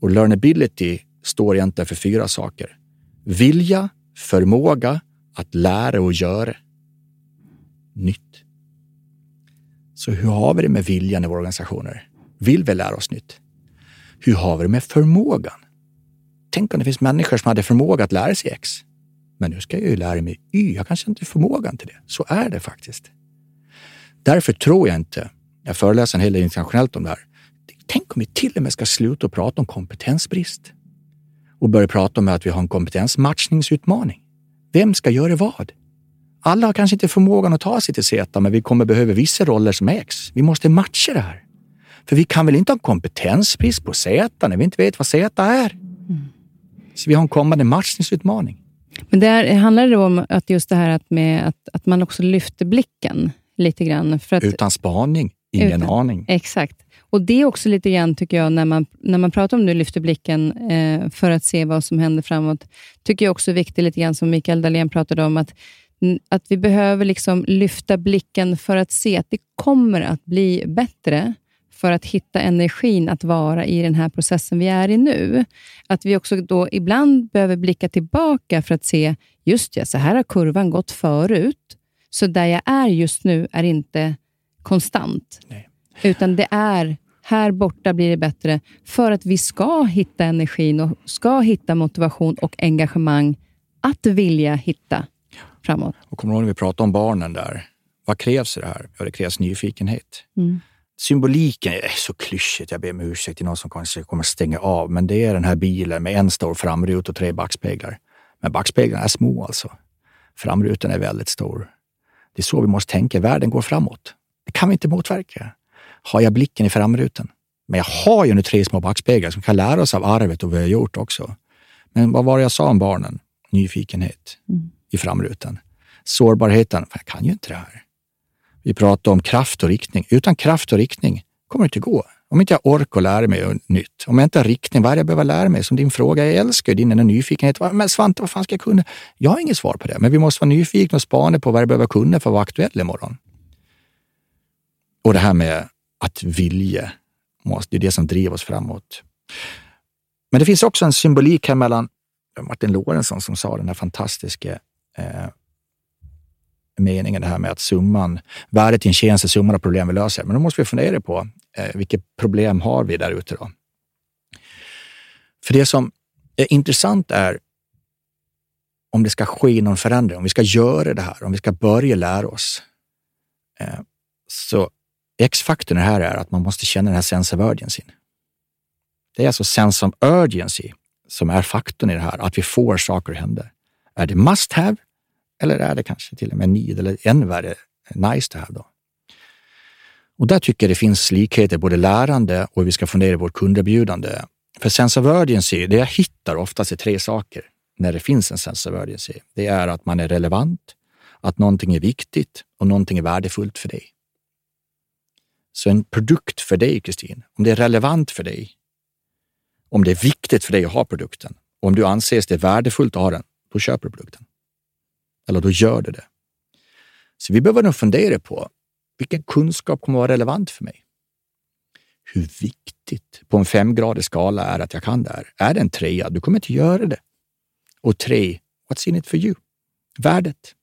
Och learnability står egentligen för fyra saker. Vilja, förmåga att lära och göra nytt. Så hur har vi det med viljan i våra organisationer? Vill vi lära oss nytt? Hur har vi det med förmågan? Tänk om det finns människor som hade förmåga att lära sig X. Men nu ska jag ju lära mig Y. Jag kanske inte har förmågan till det. Så är det faktiskt. Därför tror jag inte, jag föreläser en hel del internationellt om det här. Tänk om vi till och med ska sluta prata om kompetensbrist och börja prata om att vi har en kompetensmatchningsutmaning. Vem ska göra vad? Alla har kanske inte förmågan att ta sig till Z, men vi kommer behöva vissa roller som X. Vi måste matcha det här. För vi kan väl inte ha kompetensbrist på Z när vi inte vet vad Z är? Mm. Så vi har en kommande matchningsutmaning. Men där handlar det om att just det här att, med att, att man också lyfter blicken lite grann. För att, utan spaning, ingen utan, aning. Exakt. Och Det är också lite grann, tycker jag, när man, när man pratar om nu lyfter blicken eh, för att se vad som händer framåt, tycker jag också är viktigt, lite grann som Mikael Dahlén pratade om, att, att vi behöver liksom lyfta blicken för att se att det kommer att bli bättre för att hitta energin att vara i den här processen vi är i nu. Att vi också då ibland behöver blicka tillbaka för att se, just ja, så här har kurvan gått förut. Så där jag är just nu är inte konstant. Nej. Utan det är, här borta blir det bättre för att vi ska hitta energin och ska hitta motivation och engagemang att vilja hitta framåt. Och kommer du ihåg när vi pratade om barnen där? Vad krävs i det här? Ja, det krävs nyfikenhet. Mm. Symboliken är så klyschigt, jag ber om ursäkt till någon som kanske kommer stänga av, men det är den här bilen med en stor framruta och tre backspeglar. Men backspeglarna är små alltså. Framrutan är väldigt stor. Det är så vi måste tänka. Världen går framåt. Det kan vi inte motverka. Har jag blicken i framrutan? Men jag har ju nu tre små backspeglar som kan lära oss av arvet och vad vi har gjort också. Men vad var det jag sa om barnen? Nyfikenhet Mm. i framrutan. Sårbarheten. Jag kan ju inte det här. Vi pratar om kraft och riktning. Utan kraft och riktning kommer det inte gå. Om inte jag orkar lära mig nytt, om jag inte har riktning, vad är det jag behöver lära mig? Som din fråga, jag älskar din nyfikenhet. Men Svante, vad fan ska jag kunna? Jag har inget svar på det, men vi måste vara nyfikna och spana på vad jag behöver kunna för att vara aktuell imorgon. Och det här med att vilja, det är det som driver oss framåt. Men det finns också en symbolik här mellan Martin Lorentzon som sa den här fantastiska eh, meningen, det här med att summan, värdet i en tjänst är summan av problem vi löser. Men då måste vi fundera på eh, vilket problem har vi där ute då? För det som är intressant är om det ska ske någon förändring, om vi ska göra det här, om vi ska börja lära oss. Eh, så X-faktorn här är att man måste känna den här sense of urgency. Det är alltså sense of urgency som är faktorn i det här, att vi får saker att hända. Är det must have eller är det kanske till och med need eller ännu värre nice to have? Då? Och där tycker jag det finns likheter både lärande och hur vi ska fundera i vårt kunderbjudande. För sense of urgency, det jag hittar oftast är tre saker när det finns en sense of urgency. Det är att man är relevant, att någonting är viktigt och någonting är värdefullt för dig. Så en produkt för dig, Kristin, om det är relevant för dig, om det är viktigt för dig att ha produkten, och om du anses det värdefullt att ha den, då köper du produkten. Eller då gör du det. Så vi behöver nog fundera på vilken kunskap kommer att vara relevant för mig? Hur viktigt på en femgradig skala är att jag kan det här? Är det en trea? Du kommer inte göra det. Och tre, what's in it for you? Värdet.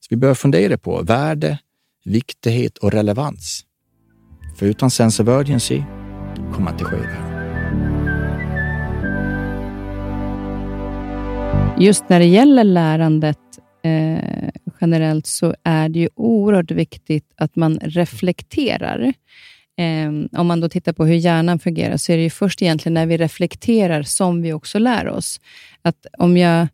Så vi behöver fundera på värde, viktighet och relevans. För utan sense of urgency kommer inte ske det här. Just när det gäller lärandet eh, generellt så är det ju oerhört viktigt att man reflekterar. Eh, om man då tittar på hur hjärnan fungerar, så är det ju först egentligen när vi reflekterar som vi också lär oss. Att om jag,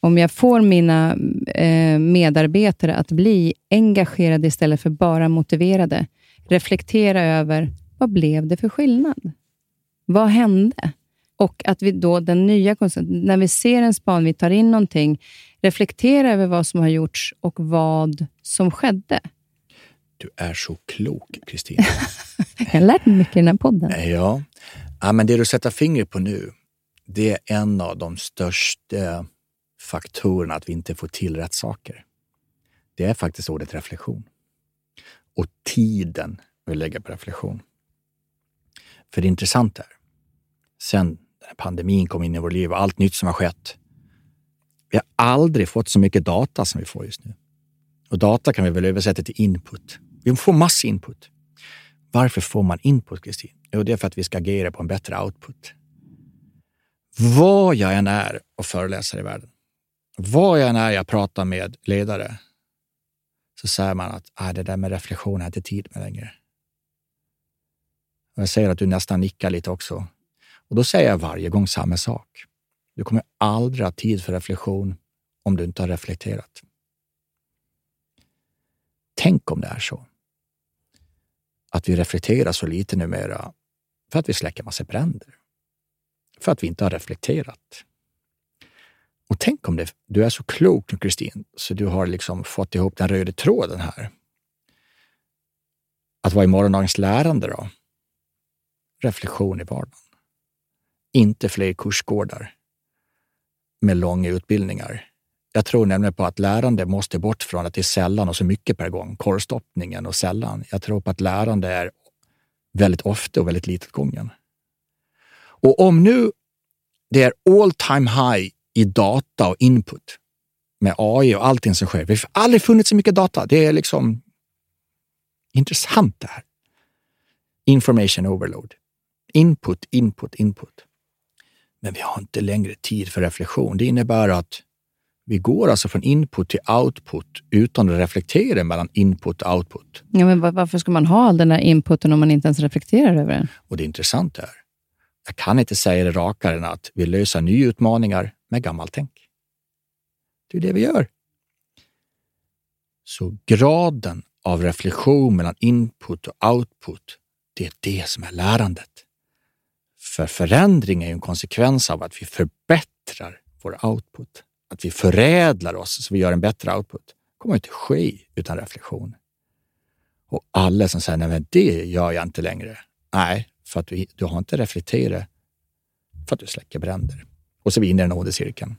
om jag får mina eh, medarbetare att bli engagerade istället för bara motiverade, reflektera över vad blev det för skillnad? Vad hände? Och att vi då, den nya när vi ser en span, vi tar in någonting, reflektera över vad som har gjorts och vad som skedde. Du är så klok, Kristin. Jag har lärt mig mycket i den här podden. Ja. ja, men det du sätter fingret på nu, det är en av de största faktorerna att vi inte får till rätt saker. Det är faktiskt ordet reflektion. Och tiden vi lägger på reflektion. För det intressanta är, sen pandemin kom in i vårt liv och allt nytt som har skett. Vi har aldrig fått så mycket data som vi får just nu. Och data kan vi väl översätta till input. Vi får massa input. Varför får man input, Kristin? Jo, det är för att vi ska agera på en bättre output. Vad jag än är och föreläser i världen, vad jag än är jag pratar med ledare, så säger man att ah, det där med reflektion har jag inte tid med längre. Och jag ser att du nästan nickar lite också. Och då säger jag varje gång samma sak. Du kommer aldrig ha tid för reflektion om du inte har reflekterat. Tänk om det är så. Att vi reflekterar så lite numera för att vi släcker massa bränder. För att vi inte har reflekterat. Och tänk om det, du är så klok nu Kristin, så du har liksom fått ihop den röda tråden här. Att vara i morgondagens lärande då. Reflektion i vardagen. Inte fler kursgårdar med långa utbildningar. Jag tror nämligen på att lärande måste bort från att det är sällan och så mycket per gång, korvstoppningen och sällan. Jag tror på att lärande är väldigt ofta och väldigt litet gången. Och om nu det är all time high i data och input med AI och allting som sker. Vi har aldrig funnits så mycket data. Det är liksom intressant det här. Information overload. Input, input, input. Men vi har inte längre tid för reflektion. Det innebär att Vi går alltså från input till output utan att reflektera mellan input och output. Ja, men varför ska man ha all den där inputen om man inte ens reflekterar över den? Och det intressanta är, jag kan inte säga det rakare än att vi löser nya utmaningar med gammalt tänk. Det är det vi gör. Så graden av reflektion mellan input och output, det är det som är lärandet. För förändring är ju en konsekvens av att vi förbättrar vår output. Att vi förädlar oss så vi gör en bättre output. Det kommer inte ske utan reflektion. Och alla som säger, nej men det gör jag inte längre. Nej, för att du, du har inte reflekterat för att du släcker bränder. Och så är vi inne i den onda cirkeln.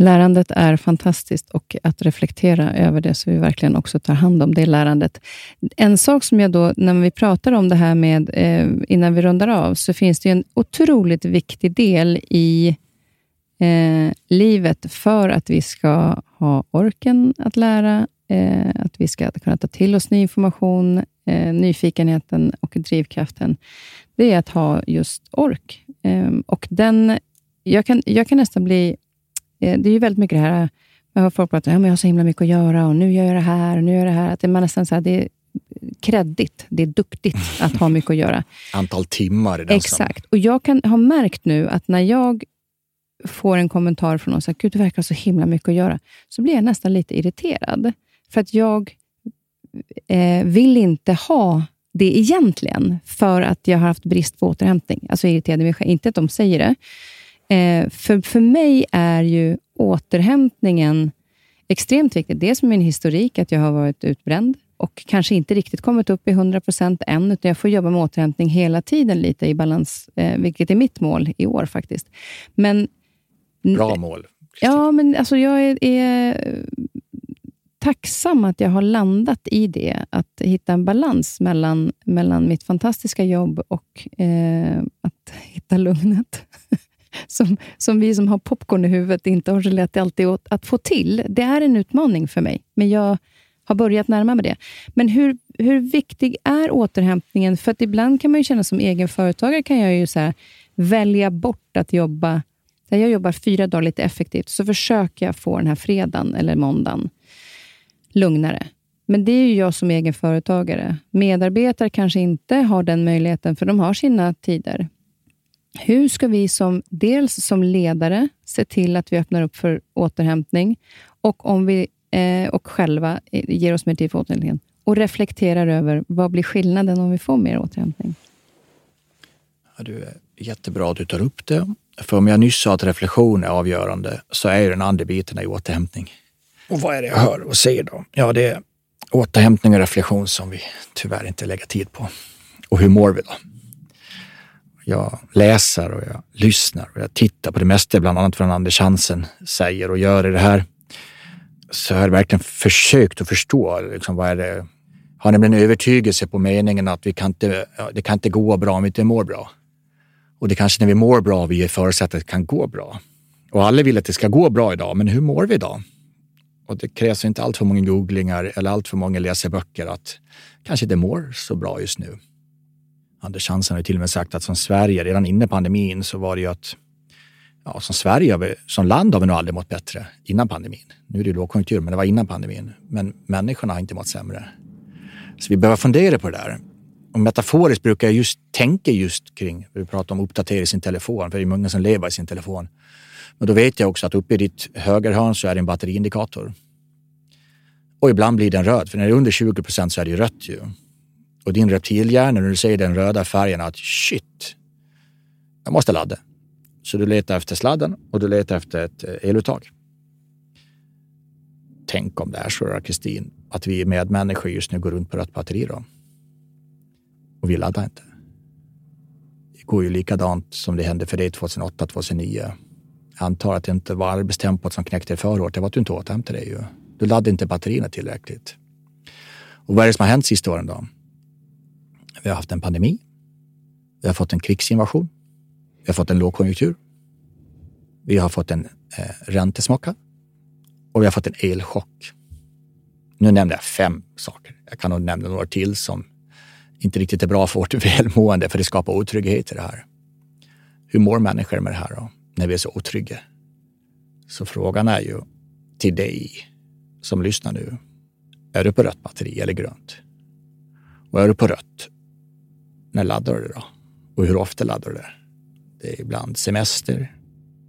Lärandet är fantastiskt och att reflektera över det, så vi verkligen också tar hand om det lärandet. En sak som jag då, när vi pratar om det här med, eh, innan vi rundar av, så finns det en otroligt viktig del i eh, livet för att vi ska ha orken att lära, eh, att vi ska kunna ta till oss ny information, eh, nyfikenheten och drivkraften. Det är att ha just ork. Eh, och den, jag, kan, jag kan nästan bli det är ju väldigt mycket det här, jag hör folk prata om att jag har så himla mycket att göra och nu gör jag det här och nu gör jag det här. Att det, man nästan så här, det är kreddigt, det är duktigt att ha mycket att göra. Antal timmar. I Exakt. Och jag kan ha märkt nu att när jag får en kommentar från någon som Gud, du verkar ha så himla mycket att göra, så blir jag nästan lite irriterad. För att jag eh, vill inte ha det egentligen, för att jag har haft brist på återhämtning. Alltså irriterad mig Inte att de säger det, Eh, för, för mig är ju återhämtningen extremt viktig. Dels med min historik, att jag har varit utbränd och kanske inte riktigt kommit upp i 100 procent än, utan jag får jobba med återhämtning hela tiden lite i balans, eh, vilket är mitt mål i år faktiskt. Men, Bra mål. Christine. Ja, men alltså jag är, är tacksam att jag har landat i det, att hitta en balans mellan, mellan mitt fantastiska jobb och eh, att hitta lugnet. som, som vi som har popcorn i huvudet inte har så lätt alltid att, att få till. Det är en utmaning för mig, men jag har börjat närma mig det. Men hur, hur viktig är återhämtningen? För att ibland kan man ju känna som egen företagare, kan jag ju så välja bort att jobba. Jag jobbar fyra dagar lite effektivt, så försöker jag få den här fredagen eller måndagen lugnare. Men det är ju jag som egen företagare. Medarbetare kanske inte har den möjligheten, för de har sina tider. Hur ska vi som, dels som ledare se till att vi öppnar upp för återhämtning och om vi eh, och själva ger oss mer tid för återhämtningen och reflekterar över vad blir skillnaden om vi får mer återhämtning? Ja, du är jättebra att du tar upp det. För om jag nyss sa att reflektion är avgörande så är den andra biten i återhämtning. Och vad är det jag hör och ser då? Ja, det är återhämtning och reflektion som vi tyvärr inte lägger tid på. Och hur mår vi då? Jag läser och jag lyssnar och jag tittar på det mesta, bland annat vad Anders Hansen säger och gör i det här, så har jag verkligen försökt att förstå liksom, vad är det har nämligen en övertygelse på meningen att vi kan inte, det kan inte gå bra om vi inte mår bra. Och det är kanske när vi mår bra vi är förutsatt att det kan gå bra. Och alla vill att det ska gå bra idag, men hur mår vi idag? Och det krävs inte allt för många googlingar eller allt för många läsarböcker att kanske inte mår så bra just nu. Anders Hansen har till och med sagt att som Sverige, redan innan pandemin, så var det ju att ja, som Sverige, som land har vi nog aldrig mått bättre innan pandemin. Nu är det lågkonjunktur, men det var innan pandemin. Men människorna har inte mått sämre. Så vi behöver fundera på det där. Och metaforiskt brukar jag just tänka just kring, vi pratar om uppdatera sin telefon, för det är många som lever i sin telefon. Men då vet jag också att uppe i ditt högerhörn så är det en batteriindikator. Och ibland blir den röd, för när det är under 20 procent så är det ju rött ju och din reptilhjärna när du ser den röda färgen att shit, jag måste ladda. Så du letar efter sladden och du letar efter ett eh, eluttag. Tänk om det är så, Kristin, att vi medmänniskor just nu går runt på rött batteri då. Och vi laddar inte. Det går ju likadant som det hände för dig 2008, 2009. Jag antar att det inte var arbetstempot som knäckte dig förra året, det var att du inte återhämtade dig. Du laddade inte batterierna tillräckligt. Och vad är det som har hänt sista åren då? Vi har haft en pandemi. Vi har fått en krigsinvasion. Vi har fått en lågkonjunktur. Vi har fått en eh, räntesmocka och vi har fått en elchock. Nu nämnde jag fem saker. Jag kan nog nämna några till som inte riktigt är bra för vårt välmående, för det skapar otrygghet i det här. Hur mår människor med det här då, när vi är så otrygga? Så frågan är ju, till dig som lyssnar nu. Är du på rött batteri eller grönt? Och är du på rött, när laddar du det då? Och hur ofta laddar du det? Det är ibland semester,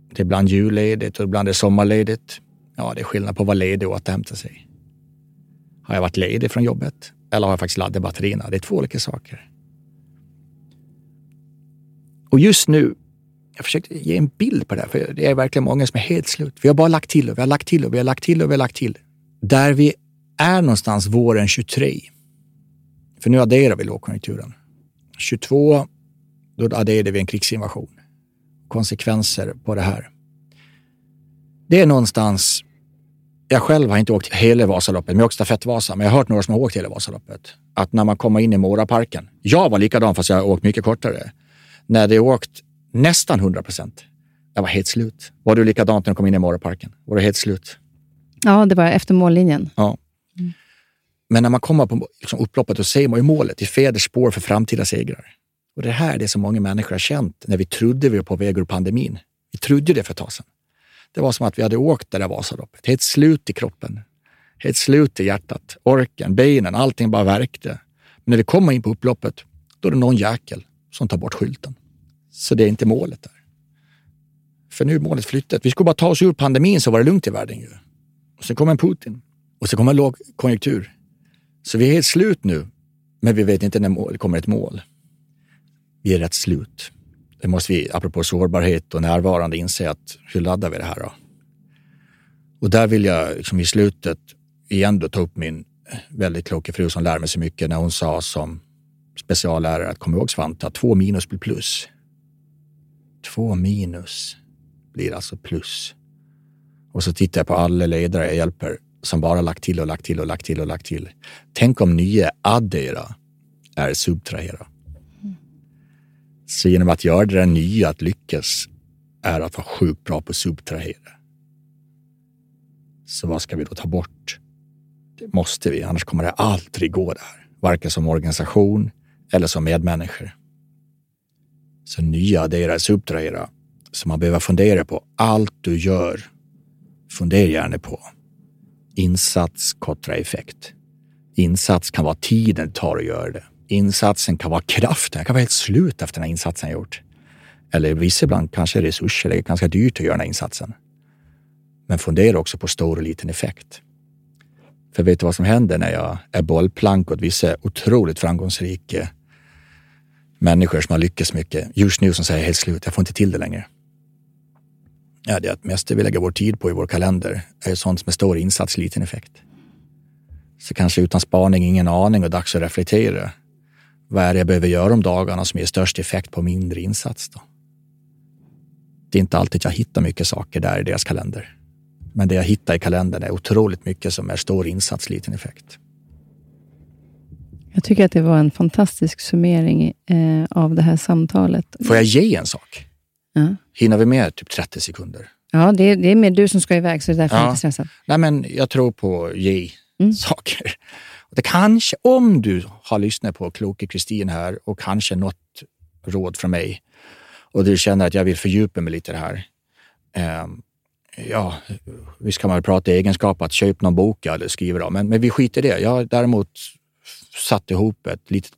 det är ibland julledigt och ibland är det sommarledigt. Ja, det är skillnad på att vara ledig och återhämta sig. Har jag varit ledig från jobbet eller har jag faktiskt laddat batterierna? Det är två olika saker. Och just nu, jag försökte ge en bild på det här, för det är verkligen många som är helt slut. Vi har bara lagt till och vi har lagt till och vi har lagt till och vi har lagt till. Där vi är någonstans våren 23. För nu adderar vi lågkonjunkturen. 22, då adderade vi en krigsinvasion. Konsekvenser på det här. Det är någonstans jag själv har inte åkt hela Vasaloppet, men jag har åkt stafettvasa. Men jag har hört några som har åkt hela Vasaloppet. Att när man kommer in i Moraparken, jag var likadan fast jag har åkt mycket kortare. När det åkt nästan 100 procent, jag var helt slut. Var du likadant när du kom in i Moraparken? Var du helt slut? Ja, det var efter mållinjen. Ja. Men när man kommer på liksom, upploppet, då ser man ju målet i Feders spår för framtida segrar. Och det här är det som många människor har känt när vi trodde vi var på väg ur pandemin. Vi trodde det för ett tag sedan. Det var som att vi hade åkt det där Vasaloppet. Helt slut i kroppen. Helt slut i hjärtat. Orken, benen, allting bara verkte. Men när vi kommer in på upploppet, då är det någon jäkel som tar bort skylten. Så det är inte målet där. För nu är målet flyttat. Vi skulle bara ta oss ur pandemin så var det lugnt i världen ju. Och sen kommer Putin. Och så kommer en lågkonjunktur. Så vi är helt slut nu. Men vi vet inte när det kommer ett mål. Vi är rätt slut. Det måste vi, apropå sårbarhet och närvarande, inse att hur laddar vi det här då? Och där vill jag liksom i slutet igen då ta upp min väldigt kloka fru som lär mig så mycket när hon sa som speciallärare att kom ihåg Svante, att två minus blir plus. Två minus blir alltså plus. Och så tittar jag på alla ledare jag hjälper som bara lagt till och lagt till och lagt till och lagt till. Tänk om nya addera är subtrahera. Så genom att göra det där nya, att lyckas, är att vara sjukt bra på att subtrahera. Så vad ska vi då ta bort? Det måste vi, annars kommer det aldrig gå där. Varken som organisation eller som medmänniskor. Så nya adderar subtrahera. Så man behöver fundera på allt du gör. Fundera gärna på insats kontra effekt. Insats kan vara tiden det tar att göra det insatsen kan vara kraften. Jag kan vara helt slut efter den här insatsen jag gjort. Eller vissa ibland kanske resurser. Det är ganska dyrt att göra den här insatsen. Men fundera också på stor och liten effekt. För vet du vad som händer när jag är bollplank åt vissa otroligt framgångsrika människor som har lyckats mycket. Just nu som säger helt slut, jag får inte till det längre. Ja, det är att mest vi lägger vår tid på i vår kalender är sånt är stor insats, liten effekt. Så kanske utan spaning, ingen aning och dags att reflektera vad är det jag behöver göra om dagarna som ger störst effekt på mindre insats? Då? Det är inte alltid jag hittar mycket saker där i deras kalender. Men det jag hittar i kalendern är otroligt mycket som är stor insats, liten effekt. Jag tycker att det var en fantastisk summering eh, av det här samtalet. Får jag ge en sak? Ja. Hinner vi med typ 30 sekunder? Ja, det är, det är med du som ska iväg, så det är därför ja. jag är inte stressad. Nej, men jag tror på ge mm. saker. Det kanske, om du har lyssnat på kloke Kristin här och kanske något råd från mig och du känner att jag vill fördjupa mig lite i det här. Eh, ja, visst kan man prata egenskap att köpa någon bok eller skriva då, men, men vi skiter i det. Jag har däremot satt ihop ett litet,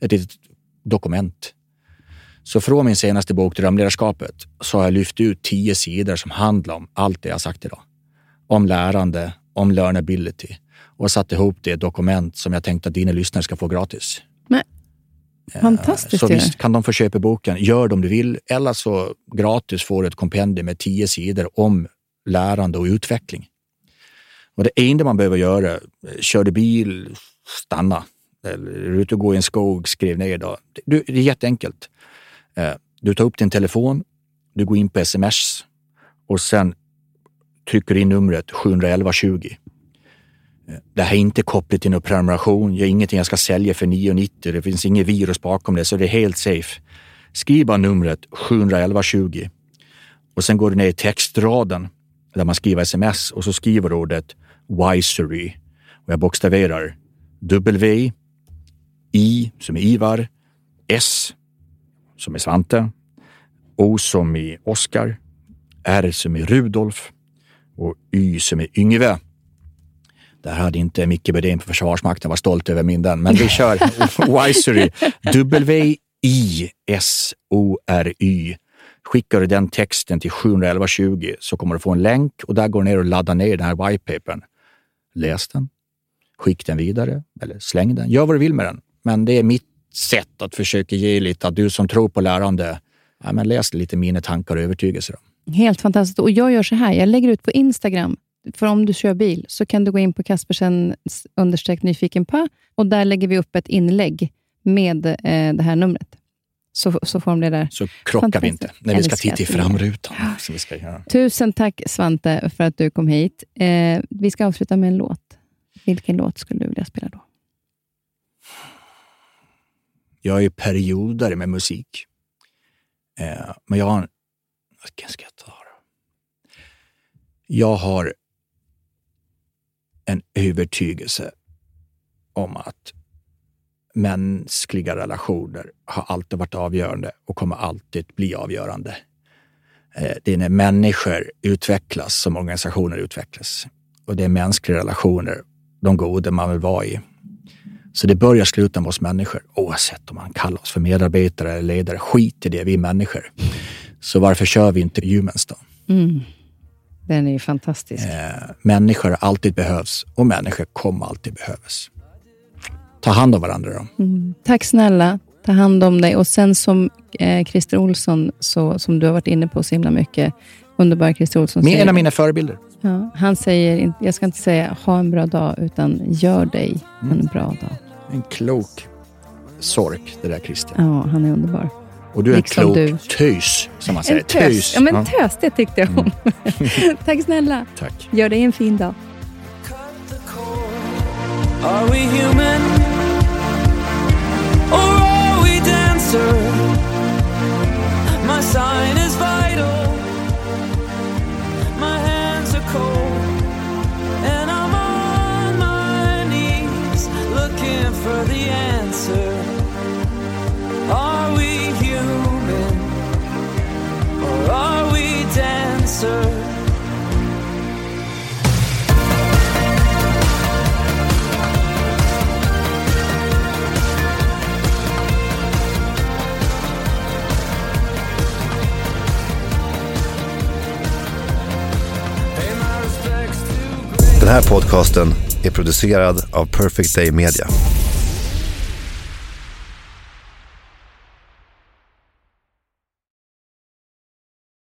ett litet dokument. Så från min senaste bok Drömledarskapet så har jag lyft ut tio sidor som handlar om allt det jag sagt idag. Om lärande, om learnability, och satt ihop det dokument som jag tänkte att dina lyssnare ska få gratis. Men, fantastiskt Så visst kan de få köpa boken. Gör det om du vill. Eller så gratis får du ett kompendium med tio sidor om lärande och utveckling. Och det enda man behöver göra, kör du bil, stanna. Eller är du ute och går i en skog, skriv ner. Då. Det är jätteenkelt. Eh, du tar upp din telefon, du går in på sms och sen trycker in numret 711 20. Eh, det här är inte kopplat till någon prenumeration. Jag är ingenting jag ska sälja för 9,90. Det finns inget virus bakom det, så det är helt safe. Skriv bara numret 71120 och sen går du ner i textraden där man skriver sms och så skriver du ordet Wisery och jag bokstaverar W, I som är Ivar, S som är Svante, O som i Oskar, R som i Rudolf, och Y som är Yngve. Där hade inte Micke Bedén på Försvarsmakten var stolt över min den, men vi kör Wisery. W-I-S-O-R-Y. Skickar du den texten till 71120 så kommer du få en länk och där går du ner och laddar ner den här whitepapern. Läs den, skick den vidare eller släng den. Gör vad du vill med den. Men det är mitt sätt att försöka ge lite, att du som tror på lärande, ja, men läs lite mina tankar och övertygelser. Helt fantastiskt. Och jag gör så här, jag lägger ut på Instagram, för om du kör bil, så kan du gå in på Kaspersen understreck nyfiken på och där lägger vi upp ett inlägg med eh, det här numret. Så, så får de det där. Så krockar vi inte när vi ska titta i framrutan. Som vi ska göra. Tusen tack Svante för att du kom hit. Eh, vi ska avsluta med en låt. Vilken låt skulle du vilja spela då? Jag är periodare med musik. Eh, men jag har en... Vilken ska jag ta då? Jag har en övertygelse om att mänskliga relationer har alltid varit avgörande och kommer alltid bli avgörande. Eh, det är när människor utvecklas som organisationer utvecklas. Och det är mänskliga relationer, de goda man vill vara i. Så det börjar sluta med oss människor, oavsett om man kallar oss för medarbetare eller ledare. Skit i det, vi är människor. Så varför kör vi inte Humans då? Mm. Den är ju fantastisk. Eh, människor alltid behövs och människor kommer alltid behövas. Ta hand om varandra då. Mm. Tack snälla. Ta hand om dig. Och sen som eh, Christer Olsson, så, som du har varit inne på så himla mycket, underbara Christer Olsson. Med en av mina förebilder. Ja, han säger, jag ska inte säga ha en bra dag, utan gör dig mm. en bra dag. En klok sork, det där Christer. Ja, han är underbar. Och du är liksom en klok du. tös, som man säger. En tös. tös. Ja, men ja. tös, det tyckte jag om. Mm. Tack snälla. Tack. Gör dig en fin dag. Are we human? Or are we dancer? My sign is vital. Looking for the answer. Are we human? Or are we dancer? Den här podcasten är producerad av Perfect Day Media.